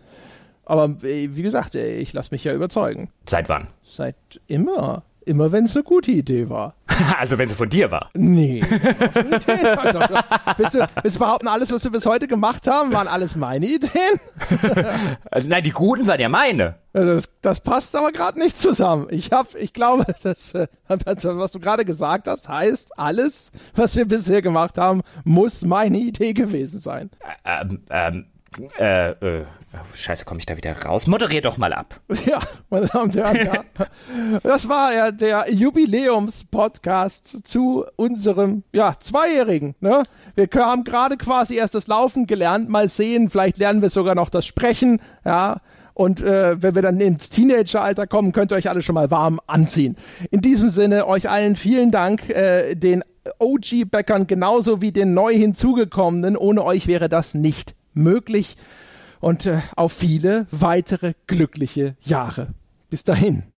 aber wie gesagt, ich lasse mich ja überzeugen. Seit wann? Seit immer. Immer wenn es eine gute Idee war. also wenn sie von dir war. Nee. willst, du, willst du behaupten, alles, was wir bis heute gemacht haben, waren alles meine Ideen? also nein, die guten waren ja meine. Das, das passt aber gerade nicht zusammen. Ich habe, ich glaube, das, äh, was du gerade gesagt hast, heißt, alles, was wir bisher gemacht haben, muss meine Idee gewesen sein. Ähm, ähm, äh, äh, scheiße, komme ich da wieder raus? Moderier doch mal ab. Ja, meine Damen und Herren, ja. Das war ja der Jubiläums-Podcast zu unserem, ja, Zweijährigen. Ne? Wir haben gerade quasi erst das Laufen gelernt. Mal sehen, vielleicht lernen wir sogar noch das Sprechen, ja. Und äh, wenn wir dann ins Teenageralter kommen, könnt ihr euch alle schon mal warm anziehen. In diesem Sinne, euch allen vielen Dank, äh, den OG-Bäckern genauso wie den neu hinzugekommenen. Ohne euch wäre das nicht möglich und äh, auf viele weitere glückliche Jahre. Bis dahin.